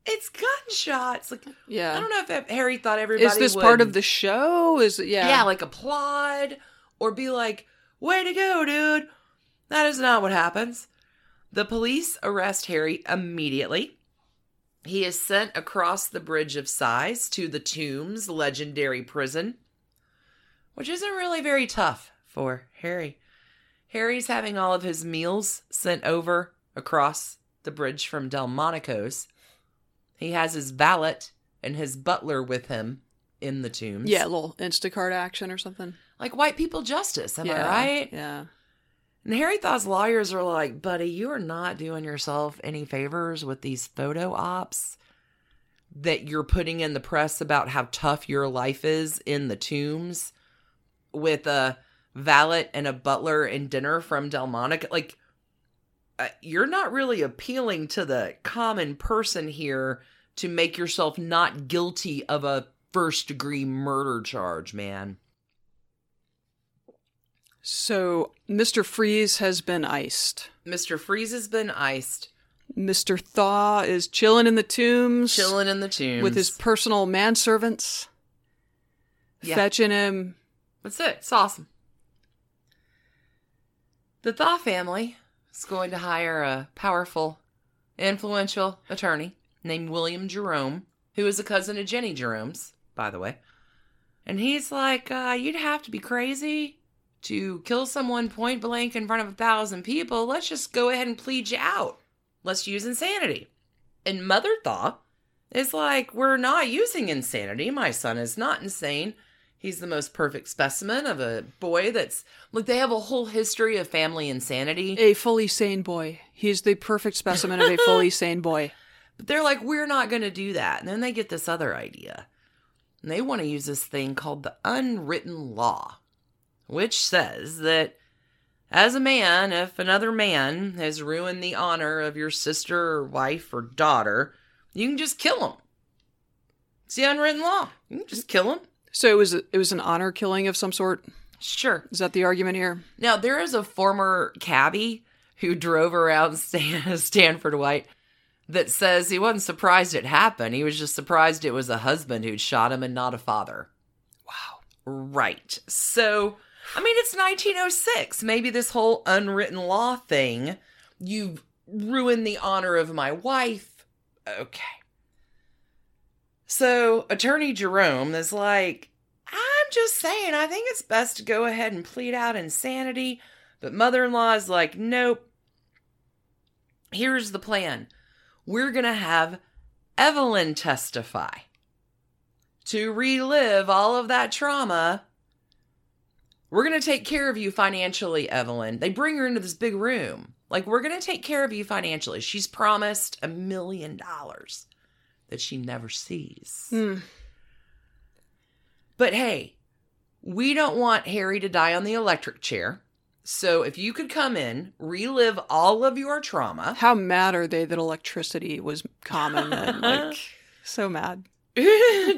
it's gunshots. Like, Yeah. I don't know if Harry thought everybody Is this would, part of the show? Is it, yeah. yeah. like applaud or be like, way to go, dude. That is not what happens. The police arrest Harry immediately. He is sent across the Bridge of Sighs to the Tombs legendary prison, which isn't really very tough for Harry. Harry's having all of his meals sent over across the bridge from Delmonico's. He has his valet and his butler with him in the tombs. yeah, a little Instacart action or something. Like white people justice, am yeah. I right? Yeah. And Harry Thaw's lawyers are like, buddy, you are not doing yourself any favors with these photo ops that you're putting in the press about how tough your life is in the tombs with a valet and a butler and dinner from Delmonico. Like, uh, you're not really appealing to the common person here to make yourself not guilty of a first degree murder charge, man. So Mr. Freeze has been iced. Mr. Freeze has been iced, Mr. Thaw is chilling in the tombs, chilling in the tombs with his personal manservants, Yeah. fetching him. That's it. It's awesome. The Thaw family is going to hire a powerful, influential attorney named William Jerome, who is a cousin of Jennie Jerome's, by the way. And he's like, uh, you'd have to be crazy to kill someone point blank in front of a thousand people. Let's just go ahead and plead you out. Let's use insanity. And Mother Thaw is like, we're not using insanity. My son is not insane. He's the most perfect specimen of a boy that's like they have a whole history of family insanity. A fully sane boy. He's the perfect specimen of a fully sane boy. But they're like, we're not going to do that. And then they get this other idea. And they want to use this thing called the unwritten law, which says that As a man, if another man has ruined the honor of your sister or wife or daughter, you can just kill him. It's the unwritten law. You can just kill him. So it was it was an honor killing of some sort. Sure. Is that the argument here? Now, there is a former cabbie who drove around Stan- Stanford White that says he wasn't surprised it happened. He was just surprised it was a husband who'd shot him and not a father. Wow. Right. So, I mean, it's 1906. Maybe this whole unwritten law thing, you've ruined the honor of my wife. Okay. So, Attorney Jerome is like, I'm just saying, I think it's best to go ahead and plead out insanity. But mother in law is like, nope. Here's the plan we're going to have Evelyn testify to relive all of that trauma. We're going to take care of you financially, Evelyn. They bring her into this big room. Like, we're going to take care of you financially. She's promised a million dollars that she never sees. Hmm. But hey, we don't want Harry to die on the electric chair. So if you could come in, relive all of your trauma. How mad are they that electricity was common like so mad?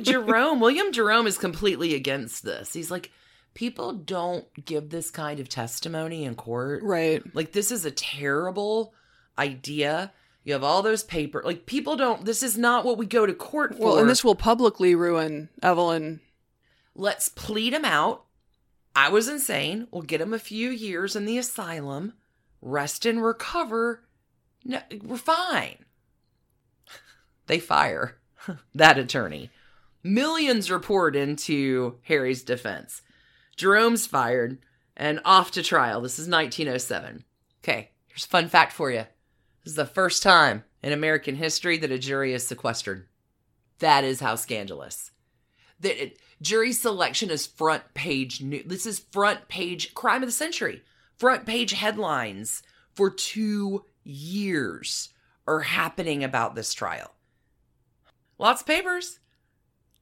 Jerome, William Jerome is completely against this. He's like, people don't give this kind of testimony in court. Right. Like, this is a terrible idea. You have all those paper. Like, people don't, this is not what we go to court for. Well, and this will publicly ruin Evelyn. Let's plead him out. I was insane. We'll get him a few years in the asylum, rest and recover. No, we're fine. They fire that attorney. Millions are poured into Harry's defense. Jerome's fired and off to trial. This is 1907. Okay, here's a fun fact for you. This is the first time in American history that a jury is sequestered. That is how scandalous. That it, jury selection is front page new. This is front page crime of the century. Front page headlines for two years are happening about this trial. Lots of papers.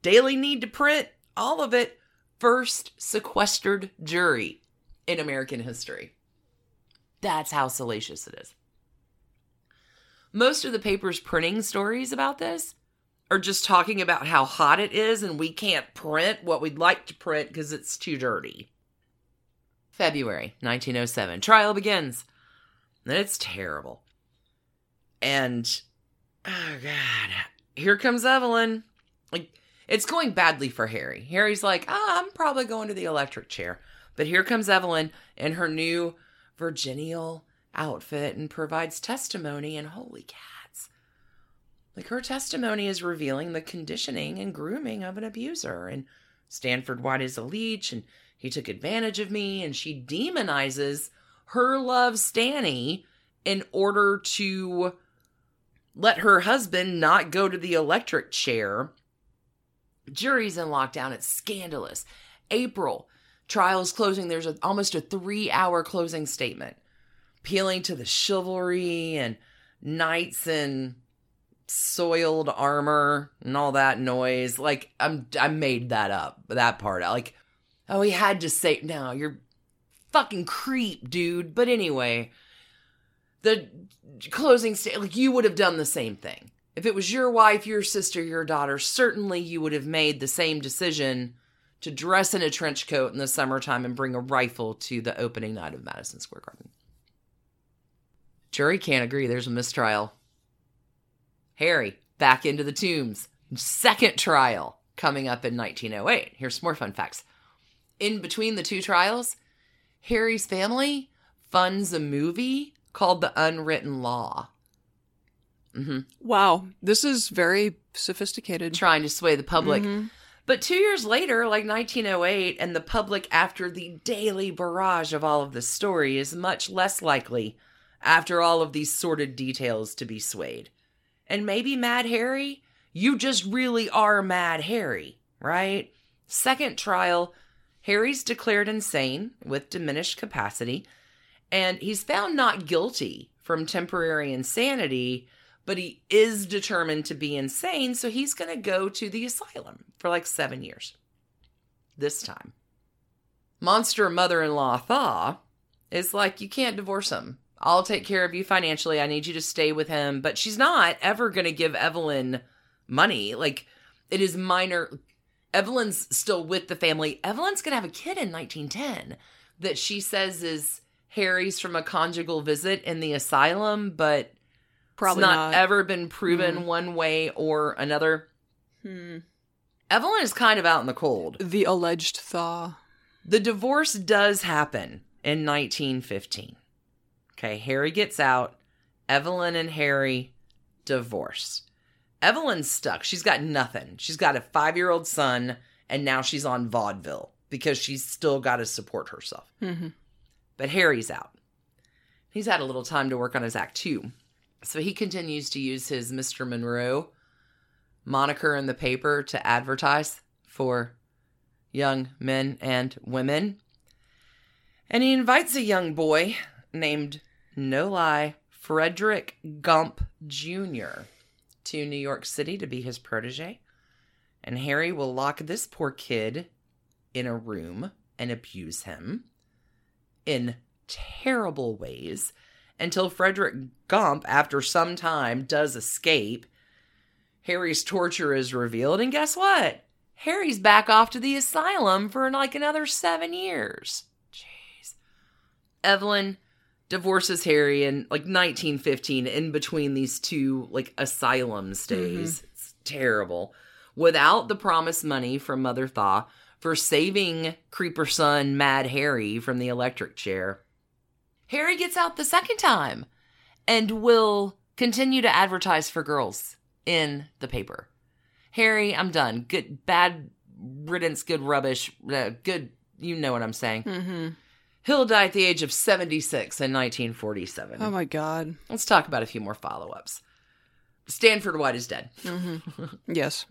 Daily need to print all of it. First sequestered jury in American history. That's how salacious it is. Most of the papers printing stories about this are just talking about how hot it is and we can't print what we'd like to print because it's too dirty. February 1907. Trial begins. And it's terrible. And, oh God, here comes Evelyn. Like, it's going badly for Harry. Harry's like, ah, I'm probably going to the electric chair. But here comes Evelyn in her new virginal outfit and provides testimony, and holy cats. Like, her testimony is revealing the conditioning and grooming of an abuser. And Stanford White is a leech, and he took advantage of me, and she demonizes her love, Stanny, in order to let her husband not go to the electric chair. Jury's in lockdown. It's scandalous. April, trial's closing. There's a, almost a three hour closing statement, appealing to the chivalry and knights in soiled armor and all that noise. Like I'm, I made that up. That part, like, oh, he had to say, no, you're fucking creep, dude. But anyway, the closing state, like you would have done the same thing. If it was your wife, your sister, your daughter, certainly you would have made the same decision to dress in a trench coat in the summertime and bring a rifle to the opening night of Madison Square Garden. Jury can't agree. There's a mistrial. Harry back into the tombs. Second trial coming up in 1908. Here's some more fun facts. In between the two trials, Harry's family funds a movie called The Unwritten Law. Hmm Wow, this is very sophisticated. Trying to sway the public. Mhm. But two years later, like 1908, and the public, after the daily barrage of all of this story, is much less likely, after all of these sordid details, to be swayed. And maybe Mad Harry, you just really are Mad Harry, right? Second trial, Harry's declared insane with diminished capacity, and he's found not guilty from temporary insanity, but he is determined to be insane, so he's going to go to the asylum for like seven years. This time. Monster mother in law Thaw is like, you can't divorce him. I'll take care of you financially. I need you to stay with him. But she's not ever going to give Evelyn money. Like, it is minor. Evelyn's still with the family. Evelyn's going to have a kid in 1910 that she says is Harry's from a conjugal visit in the asylum, but Probably it's not. not, ever been proven Mm. one way or another. Hmm. Evelyn is kind of out in the cold. The alleged thaw. The divorce does happen in 1915. Okay, Harry gets out. Evelyn and Harry divorce. Evelyn's stuck. She's got nothing. She's got a five year old son, and now she's on vaudeville because she's still got to support herself. hmm But Harry's out. He's had a little time to work on his act too. So he continues to use his Mr. Monroe moniker in the paper to advertise for young men and women. And he invites a young boy named, no lie, Frederick Gump Jr. to New York City to be his protege. And Harry will lock this poor kid in a room and abuse him in terrible ways until Frederick Gump, after some time, does escape. Harry's torture is revealed, and guess what? Harry's back off to the asylum for like another seven years. Jeez. Evelyn divorces Harry in like 1915 in between these two like asylum stays. Mm-hmm. It's terrible. Without the promised money from Mother Thaw for saving creeper son Mad Harry from the electric chair. Harry gets out the second time and will continue to advertise for girls in the paper. Harry, I'm done. Good, bad riddance, good rubbish, uh, good, you know what I'm saying. hmm He'll die at the age of 76 in 1947. Oh my god. Let's talk about a few more follow ups. Stanford White is dead. hmm Yes.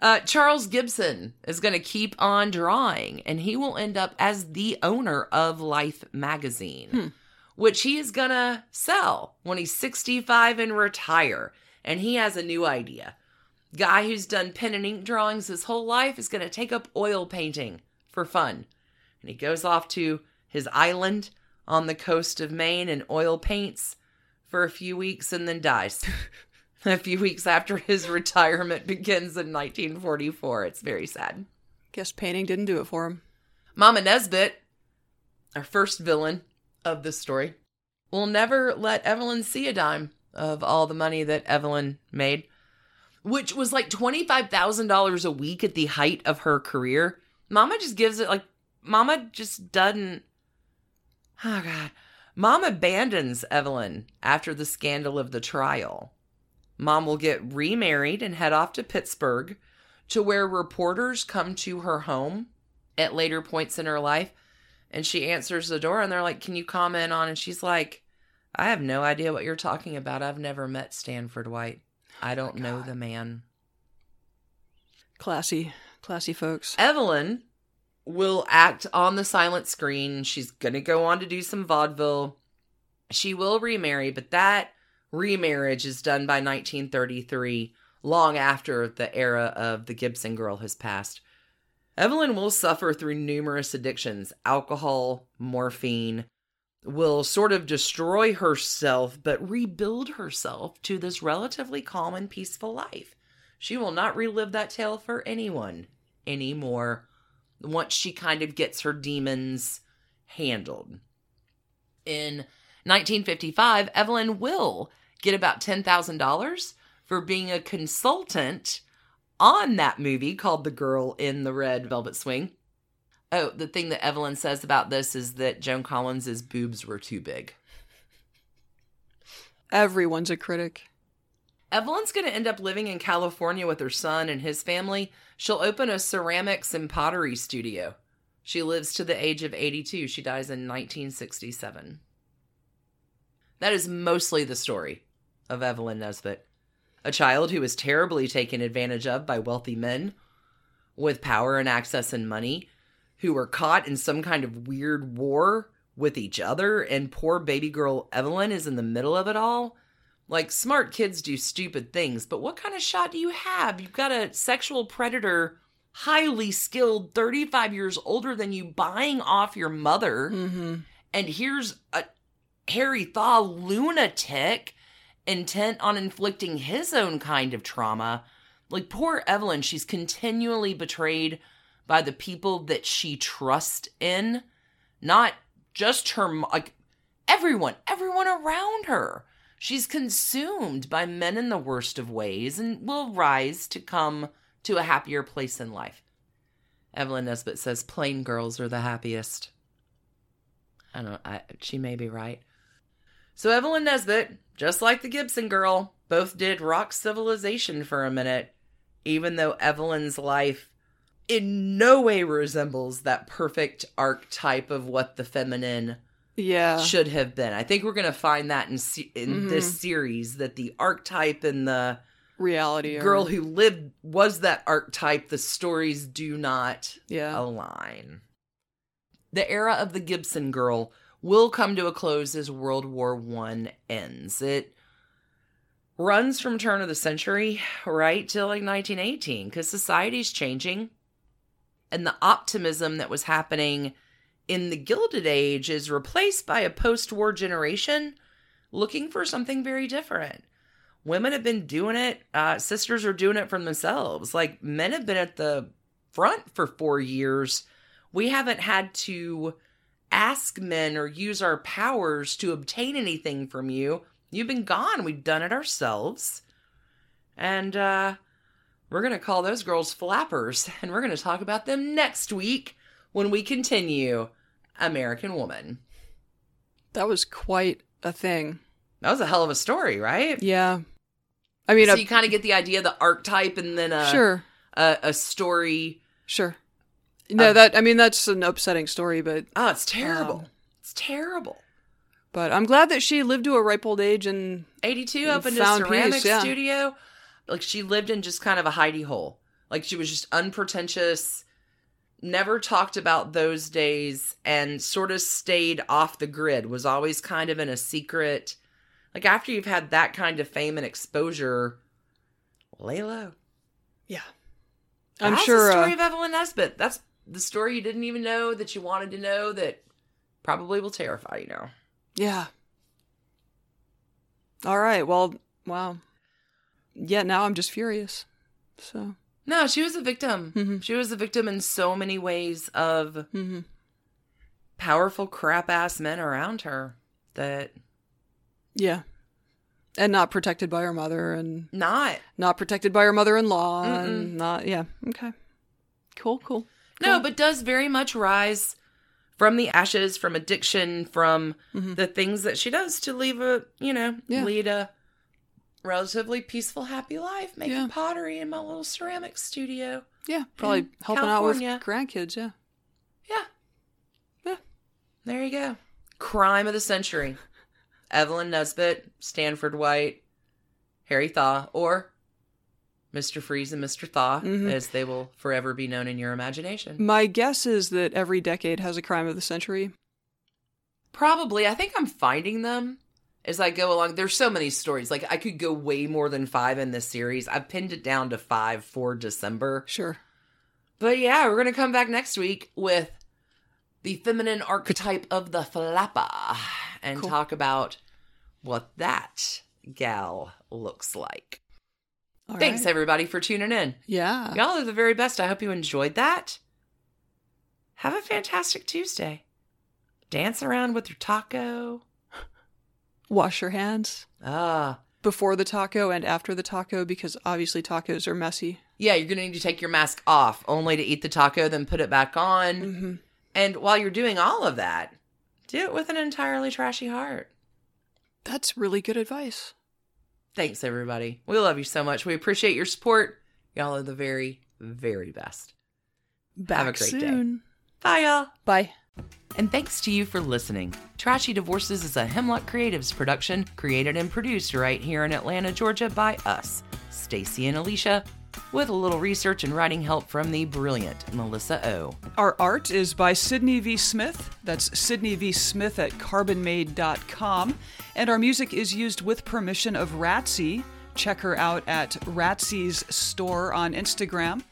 Uh, Charles Gibson is going to keep on drawing, and he will end up as the owner of Life magazine, Hmm. which he is going to sell when he's 65 and retire. And he has a new idea. Guy who's done pen and ink drawings his whole life is going to take up oil painting for fun. And he goes off to his island on the coast of Maine and oil paints for a few weeks and then dies. a few weeks after his retirement begins in 1944. It's very sad. Guess painting didn't do it for him. Mama Nesbit, our first villain of this story, will never let Evelyn see a dime of all the money that Evelyn made, which was like $25,000 a week at the height of her career. Mama just gives it like, Mama just doesn't. Oh, God. Mom abandons Evelyn after the scandal of the trial. Mom will get remarried and head off to Pittsburgh to where reporters come to her home at later points in her life and she answers the door and they're like, Can you comment on? And she's like, I have no idea what you're talking about. I've never met Stanford White. I oh don't know the man. Classy, classy folks. Evelyn will act on the silent screen. She's going to go on to do some vaudeville. She will remarry, but that remarriage is done by 1933, long after the era of the Gibson girl has passed. Evelyn will suffer through numerous addictions alcohol, morphine, will sort of destroy herself, but rebuild herself to this relatively calm and peaceful life. She will not relive that tale for anyone anymore once she kind of gets her demons handled. In 1955, Evelyn will get about $10,000 for being a consultant on that movie called The Girl in the Red Velvet Swing. Oh, the thing that Evelyn says about this is that Joan Collins's boobs were too big. Everyone's a critic. Evelyn's going to end up living in California with her son and his family. She'll open a ceramics and pottery studio. She lives to the age of 82. She dies in 1967. That is mostly the story of Evelyn Nesbit, a child who was terribly taken advantage of by wealthy men with power and access and money who were caught in some kind of weird war with each other, and poor baby girl Evelyn is in the middle of it all. Like, smart kids do stupid things, but what kind of shot do you have? You've got a sexual predator highly skilled, 35 years older than you, buying off your mother. Mm-hmm. And here's a Harry Thaw lunatic intent on inflicting his own kind of trauma. Like poor Evelyn, she's continually betrayed by the people that she trusts in, not just her, like everyone, everyone around her. She's consumed by men in the worst of ways and will rise to come to a happier place in life. Evelyn Nesbit says plain girls are the happiest. I don't I, she may be right. So Evelyn Nesbit, just like the Gibson girl, both did rock civilization for a minute, even though Evelyn's life in no way resembles that perfect archetype of what the feminine Yeah. should have been. I think we're going to find that in se- in this mm-hmm. series that the archetype and the Reality. or- girl who lived was that archetype. The stories do not Yeah. align. The era of the Gibson girl will come to a close as World War One ends. It runs from turn of the century right till like 1918 because society's changing and the optimism that was happening in the Gilded Age is replaced by a post-war generation looking for something very different. Women have been doing it. Uh, sisters are doing it for themselves. Like men have been at the front for four years. We haven't had to ask men or use our powers to obtain anything from you. You've been gone. We've done it ourselves. And uh, we're going to call those girls flappers. And we're going to talk about them next week when we continue American Woman. That was quite a thing. That was a hell of a story, right? Yeah. I mean, so a- you kind of get the idea of the archetype and then a, sure, a, a story. sure. No, Um, that I mean that's an upsetting story, but Oh, it's terrible. Um, it's terrible. but I'm glad that she lived to a ripe old age and 82 And opened a found ceramics peace, yeah. studio. Like she lived in just kind of a hidey hole. Like she was just unpretentious, never talked about those days, and sort of stayed off the grid, was always kind of in a secret. Like after you've had that kind of fame and exposure, lay low. yeah. I'm That's sure the story uh, of Evelyn Nesbit. That's the story you didn't even know that you wanted to know that probably will terrify you now. Yeah. All right. Well, wow. Yeah, now I'm just furious. So, No, she was a victim. Mhm. She was a victim in so many ways of hmm powerful crap ass men around her that yeah. And not protected by her mother and not. not protected by her mother-in-law and not yeah. Okay. Cool, cool. No, but does very much rise from the ashes, from addiction, from Mhm. the things that she does to leave a, you know, Yeah. lead a relatively peaceful, happy life, making Yeah. pottery in my little ceramics studio. Yeah, probably helping California. out with grandkids, yeah. Yeah. Yeah. There you go. Crime of the century. Evelyn Nesbit, Stanford White, Harry Thaw, or Mr. Freeze and Mr. Thaw, Mhm. as they will forever be known in your imagination. My guess is that every decade has a crime of the century. Probably. I think I'm finding them as I go along. There's so many stories. Like, I could go way more than five in this series. I've pinned it down to five for December. Sure. But yeah, we're going to come back next week with the feminine archetype of the flapper and Cool. talk about what that gal looks like. All Thanks, right. everybody, for tuning in. Yeah. Y'all are the very best. I hope you enjoyed that. Have a fantastic Tuesday. Dance around with your taco. Wash your hands Ah. before the taco and after the taco because obviously tacos are messy. Yeah, you're going to need to take your mask off only to eat the taco, then put it back on. hmm And while you're doing all of that, do it with an entirely trashy heart. That's really good advice. Thanks, everybody. We love you so much. We appreciate your support. Y'all are the very, very best. Back Have a great day. Bye, y'all. Bye. And thanks to you for listening. Trashy Divorces is a Hemlock Creatives production, created and produced right here in Atlanta, Georgia by us, Stacy and Alicia, with a little research and writing help from the brilliant Melissa O. Our art is by Sydney V. Smith. That's Sydney V. Smith at carbonmade.com. And our music is used with permission of Ratsy. Check her out at Ratsy's store on Instagram.